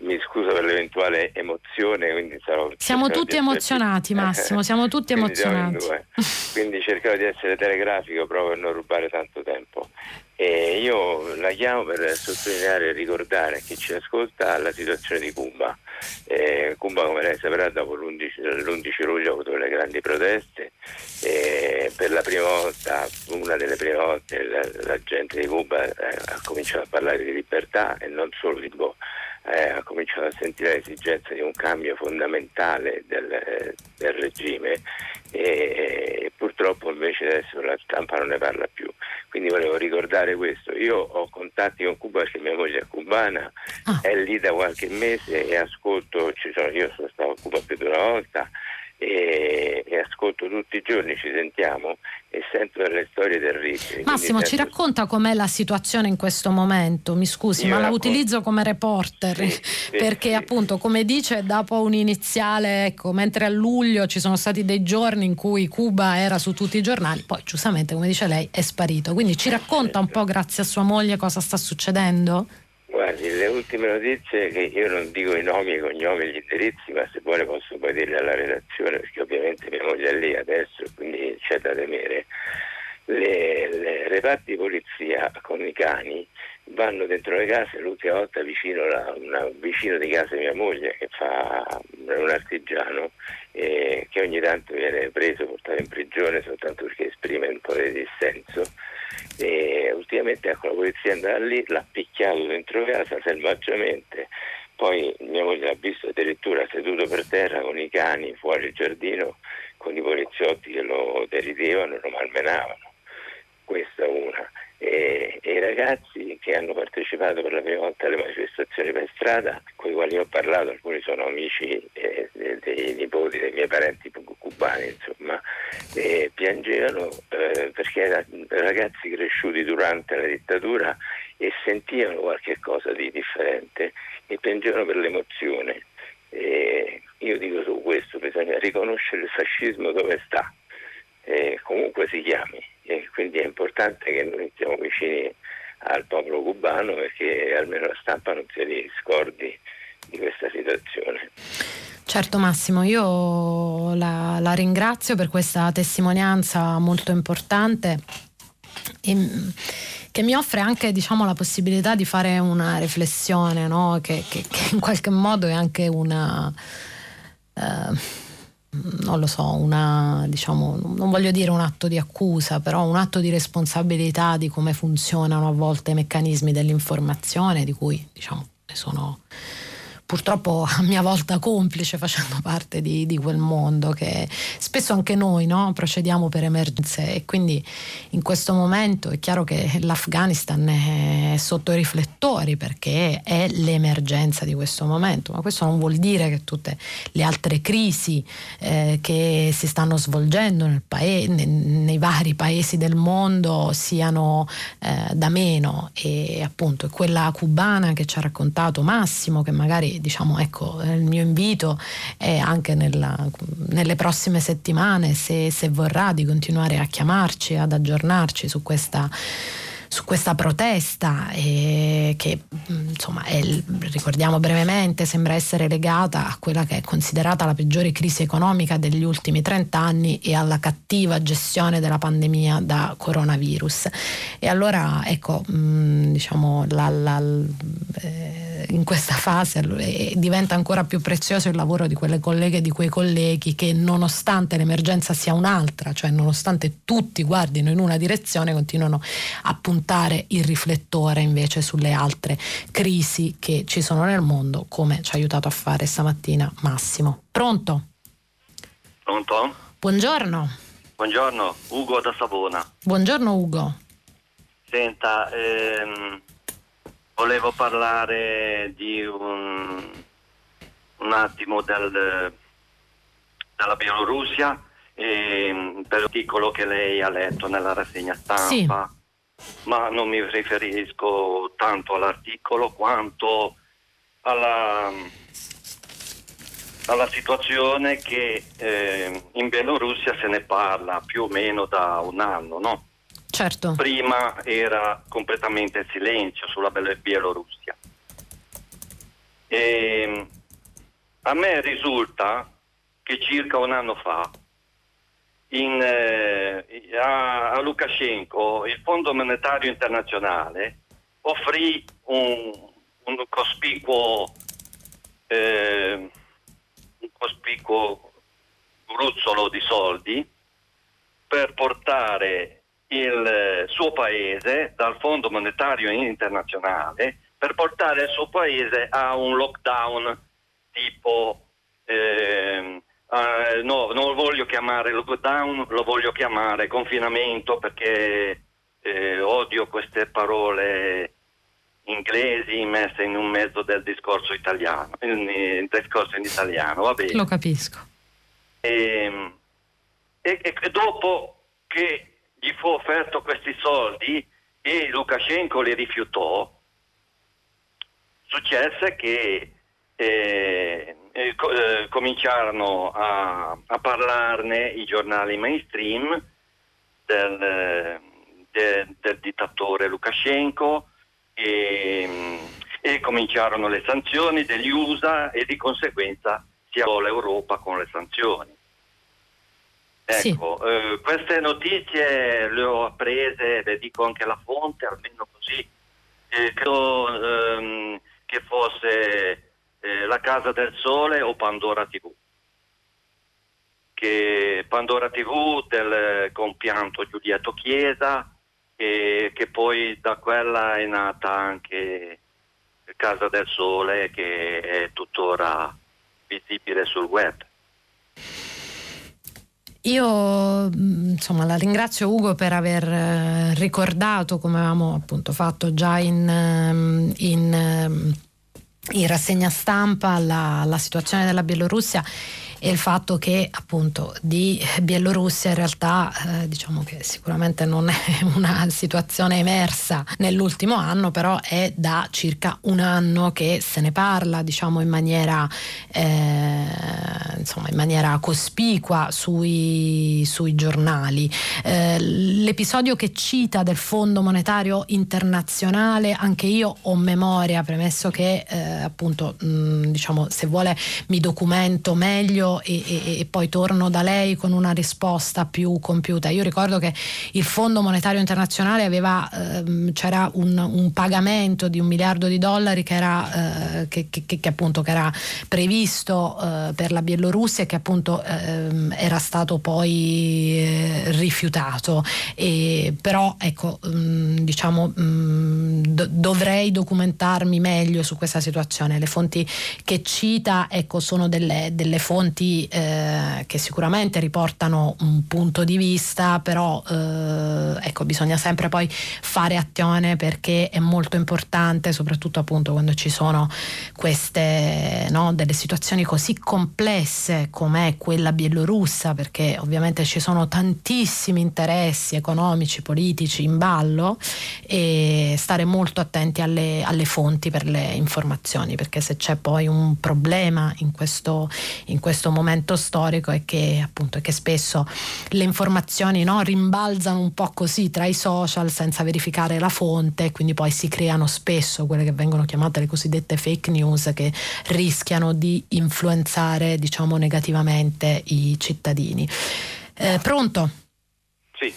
Mi scuso per l'eventuale emozione, quindi sarò Siamo tutti emozionati, più... Massimo, siamo tutti emozionati. quindi cercherò di essere telegrafico proprio per non rubare tanto tempo. E io la chiamo per sottolineare e ricordare a chi ci ascolta la situazione di Cuba. Eh, Cuba, come lei saprà, dopo l'11, l'11 luglio ha avuto le grandi proteste e per la prima volta, una delle prime volte, la, la gente di Cuba eh, ha cominciato a parlare di libertà e non solo di boh, eh, ha cominciato a sentire l'esigenza di un cambio fondamentale del, del regime e, purtroppo invece adesso la stampa non ne parla più. Quindi volevo ricordare questo. Io ho contatti con Cuba perché mia moglie è cubana, ah. è lì da qualche mese e ascolto, sono, io sono stato a Cuba più di una volta e, e ascolto tutti i giorni, ci sentiamo e sento delle storie terribili. Massimo, ci racconta com'è la situazione in questo momento? Mi scusi, Io ma racconto... la utilizzo come reporter sì, perché sì. appunto, come dice, dopo un iniziale, ecco, mentre a luglio ci sono stati dei giorni in cui Cuba era su tutti i giornali, poi giustamente, come dice lei, è sparito. Quindi ci racconta un po' grazie a sua moglie cosa sta succedendo? Guardi, le ultime notizie che io non dico i nomi, i cognomi e gli indirizzi, ma se vuole posso poi dirle alla redazione, perché ovviamente mia moglie è lì adesso, quindi c'è da temere. Le, le reparti di polizia con i cani vanno dentro le case, l'ultima volta vicino, la, una, vicino di casa mia moglie che fa un artigiano eh, che ogni tanto viene preso, portato in prigione soltanto perché esprime un po' di dissenso e ultimamente ecco, la polizia è andata lì, l'ha picchiato dentro casa selvaggiamente, poi mia moglie l'ha visto addirittura seduto per terra con i cani fuori il giardino, con i poliziotti che lo deridevano, lo malmenavano. Questa è una. E, e, i ragazzi che hanno partecipato per la prima volta alle manifestazioni per strada, con i quali ho parlato, alcuni sono amici eh, dei, dei nipoti dei miei parenti cubani, insomma, e piangevano eh, perché erano ragazzi cresciuti durante la dittatura e sentivano qualche cosa di differente e piangevano per l'emozione. Io dico su questo, bisogna riconoscere il fascismo dove sta, eh, comunque si chiami e quindi è importante che noi siamo vicini al popolo cubano perché almeno la stampa non si riscordi di questa situazione. Certo Massimo, io la, la ringrazio per questa testimonianza molto importante e, che mi offre anche diciamo, la possibilità di fare una riflessione no? che, che, che, in qualche modo è anche una... Eh, non lo so, una, diciamo, non voglio dire un atto di accusa, però un atto di responsabilità di come funzionano a volte i meccanismi dell'informazione, di cui diciamo, ne sono purtroppo a mia volta complice facendo parte di, di quel mondo che spesso anche noi no, procediamo per emergenze. E quindi in questo momento è chiaro che l'Afghanistan è sotto i riflettori perché è l'emergenza di questo momento, ma questo non vuol dire che tutte le altre crisi eh, che si stanno svolgendo paese, nei, nei vari paesi del mondo siano eh, da meno. E appunto quella cubana che ci ha raccontato Massimo che magari diciamo, ecco, il mio invito è anche nella, nelle prossime settimane, se, se vorrà, di continuare a chiamarci, ad aggiornarci su questa su questa protesta eh, che insomma è, ricordiamo brevemente sembra essere legata a quella che è considerata la peggiore crisi economica degli ultimi 30 anni e alla cattiva gestione della pandemia da coronavirus. E allora ecco mh, diciamo la, la, eh, in questa fase eh, diventa ancora più prezioso il lavoro di quelle colleghe e di quei colleghi che nonostante l'emergenza sia un'altra, cioè nonostante tutti guardino in una direzione, continuano a puntare il riflettore invece sulle altre crisi che ci sono nel mondo, come ci ha aiutato a fare stamattina Massimo. Pronto? Pronto? Buongiorno. Buongiorno, Ugo da Savona. Buongiorno Ugo. Senta, ehm, volevo parlare di un, un attimo del, della Bielorussia e, per l'articolo che lei ha letto nella rassegna stampa, sì. ma non mi riferisco tanto all'articolo quanto alla, alla situazione che eh, in Bielorussia se ne parla più o meno da un anno, no? Certo. Prima era completamente silenzio sulla Bielorussia. E a me risulta che circa un anno fa in, eh, a, a, Lukashenko il Fondo Monetario Internazionale offrì un, un cospicuo, eh, un cospicuo gruzzolo di soldi per portare il eh, suo paese dal Fondo Monetario Internazionale per portare il suo paese a un lockdown tipo eh, Uh, no, non lo voglio chiamare lockdown, lo voglio chiamare confinamento perché eh, odio queste parole inglesi messe in un mezzo del discorso italiano, in, discorso in italiano, va bene. Lo capisco. E, ehm, e, e dopo che gli fu offerto questi soldi e Lukashenko li rifiutò, successe che eh, eh, eh, cominciarono a, a, parlarne i giornali mainstream del, de, del dittatore Lukashenko e, e, cominciarono le sanzioni degli USA e di conseguenza si avviò l'Europa con le sanzioni. Ecco, sì. eh, queste notizie le ho apprese, le dico anche la fonte, almeno così, eh, credo ehm, che fosse eh, La Casa del Sole o Pandora TV. Che Pandora TV del compianto Giulietto Chiesa e che poi da quella è nata anche Casa del Sole che è tuttora visibile sul web. Io insomma la ringrazio Ugo per aver eh, ricordato come avevamo appunto fatto già in, ehm, in ehm, in rassegna stampa la, la situazione della Bielorussia e il fatto che appunto di Bielorussia in realtà eh, diciamo che sicuramente non è una situazione emersa nell'ultimo anno, però è da circa un anno che se ne parla diciamo in maniera, eh, insomma, in maniera cospicua sui, sui giornali. Eh, l'episodio che cita del Fondo Monetario Internazionale, anche io ho memoria, premesso che eh, appunto mh, diciamo se vuole mi documento meglio e, e, e, poi torno da lei con una risposta più compiuta. Io ricordo che il Fondo Monetario Internazionale aveva, ehm, c'era un, un, pagamento di un miliardo di dollari che era, eh, che, che, che appunto, che era previsto eh, per la Bielorussia e che appunto ehm, era stato poi eh, rifiutato. E, però ecco, mh, mm, diciamo, mh, mm, do, dovrei documentarmi meglio su questa situazione. Le fonti che cita ecco, sono delle, delle fonti fonti eh, che sicuramente riportano un punto di vista, però eh, ecco, bisogna sempre poi fare azione perché è molto importante, soprattutto appunto quando ci sono queste no, delle situazioni così complesse come quella bielorussa, perché ovviamente ci sono tantissimi interessi economici, politici in ballo e stare molto attenti alle, alle fonti per le informazioni, perché se c'è poi un problema in questo, in questo questo momento storico è che appunto che spesso le informazioni no, rimbalzano un po' così tra i social senza verificare la fonte, quindi poi si creano spesso quelle che vengono chiamate le cosiddette fake news che rischiano di influenzare diciamo negativamente i cittadini. Eh, pronto? Sì.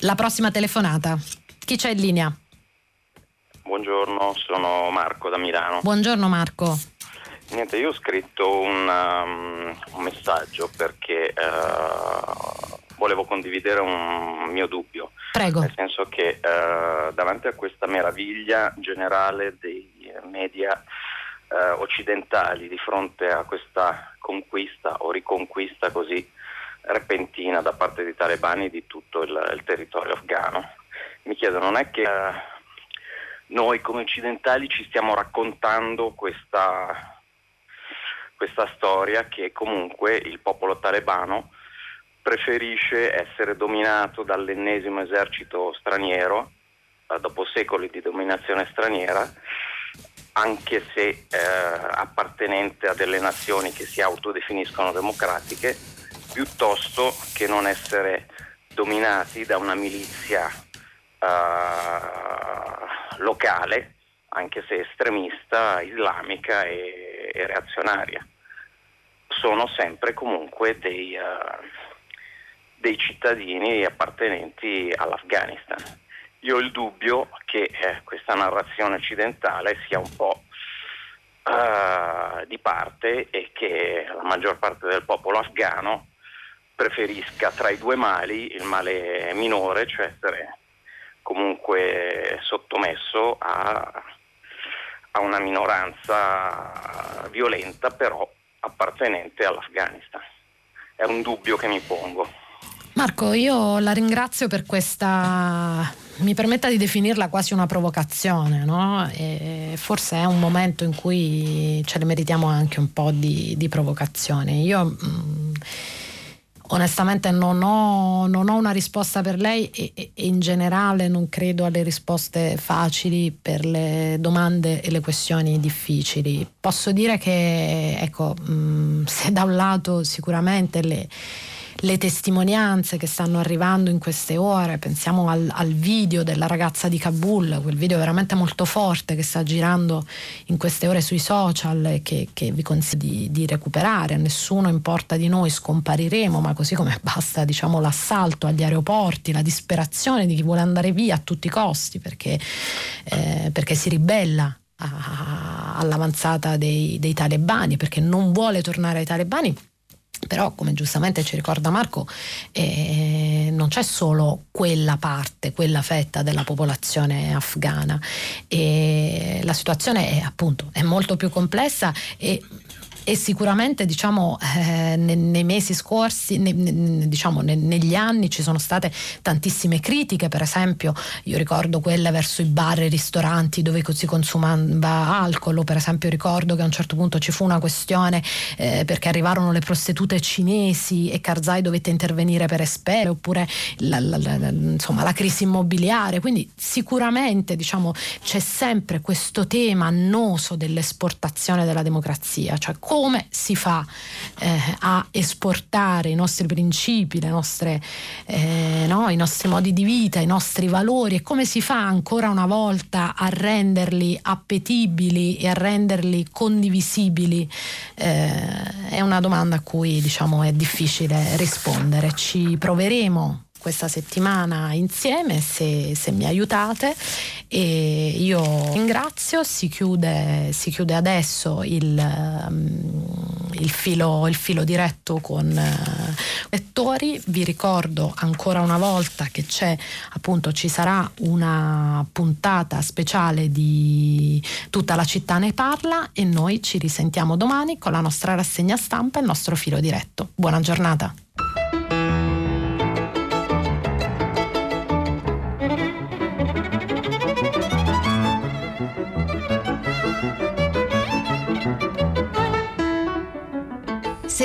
La prossima telefonata. Chi c'è in linea? Buongiorno, sono Marco da Milano. Buongiorno Marco. Niente, io ho scritto un, um, un messaggio perché uh, volevo condividere un mio dubbio. Prego. Nel senso che uh, davanti a questa meraviglia generale dei media uh, occidentali di fronte a questa conquista o riconquista così repentina da parte dei talebani di tutto il, il territorio afghano, mi chiedo non è che noi come occidentali ci stiamo raccontando questa questa storia che comunque il popolo talebano preferisce essere dominato dall'ennesimo esercito straniero, dopo secoli di dominazione straniera, anche se eh, appartenente a delle nazioni che si autodefiniscono democratiche, piuttosto che non essere dominati da una milizia eh, locale, anche se estremista, islamica e e reazionaria. Sono sempre comunque dei, uh, dei cittadini appartenenti all'Afghanistan. Io ho il dubbio che eh, questa narrazione occidentale sia un po' uh, di parte e che la maggior parte del popolo afghano preferisca tra i due mali il male minore, cioè essere comunque sottomesso a a una minoranza violenta però appartenente all'Afghanistan. È un dubbio che mi pongo. Marco, io la ringrazio per questa, mi permetta di definirla quasi una provocazione, no? forse è un momento in cui ce ne meritiamo anche un po' di, di provocazione. Io mh, mm, Onestamente non ho, non ho, una risposta per lei e, e, in generale non credo alle risposte facili per le domande e le questioni difficili. Posso dire che, ecco, mh, mm, se da un lato sicuramente le le testimonianze che stanno arrivando in queste ore, pensiamo al, al, video della ragazza di Kabul, quel video veramente molto forte che sta girando in queste ore sui social e che, che vi consiglio di, di, recuperare, a nessuno importa di noi, scompariremo, ma così come basta diciamo, l'assalto agli aeroporti, la disperazione di chi vuole andare via a tutti i costi perché, eh, perché si ribella all'avanzata dei, dei talebani perché non vuole tornare ai talebani però, come giustamente ci ricorda Marco, eh, non c'è solo quella parte, quella fetta della popolazione afghana. E la situazione è appunto è molto più complessa e e sicuramente diciamo, eh, nei, nei, mesi scorsi, ne, ne, diciamo, ne, negli anni ci sono state tantissime critiche, per esempio io ricordo quelle verso i bar e i ristoranti dove si consumava alcol, per esempio ricordo che a un certo punto ci fu una questione eh, perché arrivarono le prostitute cinesi e Karzai dovette intervenire per espere, oppure la, la, la, insomma, la crisi immobiliare, quindi sicuramente diciamo, c'è sempre questo tema annoso dell'esportazione della democrazia, cioè come si fa eh, a esportare i nostri principi, nostre, eh, no, i nostri modi di vita, i nostri valori e come si fa ancora una volta a renderli appetibili e a renderli condivisibili? Eh, è una domanda a cui diciamo, è difficile rispondere. Ci proveremo questa settimana insieme se, se, mi aiutate e io ringrazio, si chiude, si chiude adesso il, um, il, filo, il, filo, diretto con uh, lettori, vi ricordo ancora una volta che c'è appunto ci sarà una puntata speciale di tutta la città ne parla e noi ci risentiamo domani con la nostra rassegna stampa e il nostro filo diretto. Buona giornata.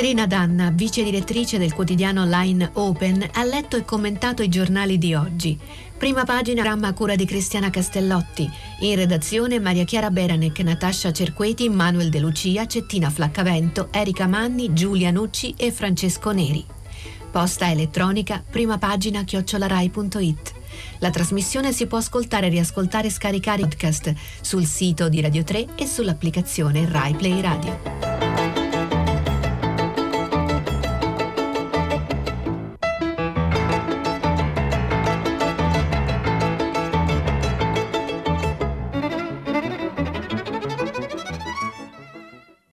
Serena Danna, vice direttrice del quotidiano online Open, ha letto e commentato i giornali di oggi. Prima pagina programma a cura di Cristiana Castellotti. In redazione Maria Chiara Beranec, Natascia Cerqueti, Manuel De Lucia, Cettina Flaccavento, Erika Manni, Giulia Nucci e Francesco Neri. Posta elettronica, prima pagina chiocciolarai.it. La trasmissione si può ascoltare, riascoltare e scaricare podcast sul sito di Radio 3 e sull'applicazione Rai Play Radio.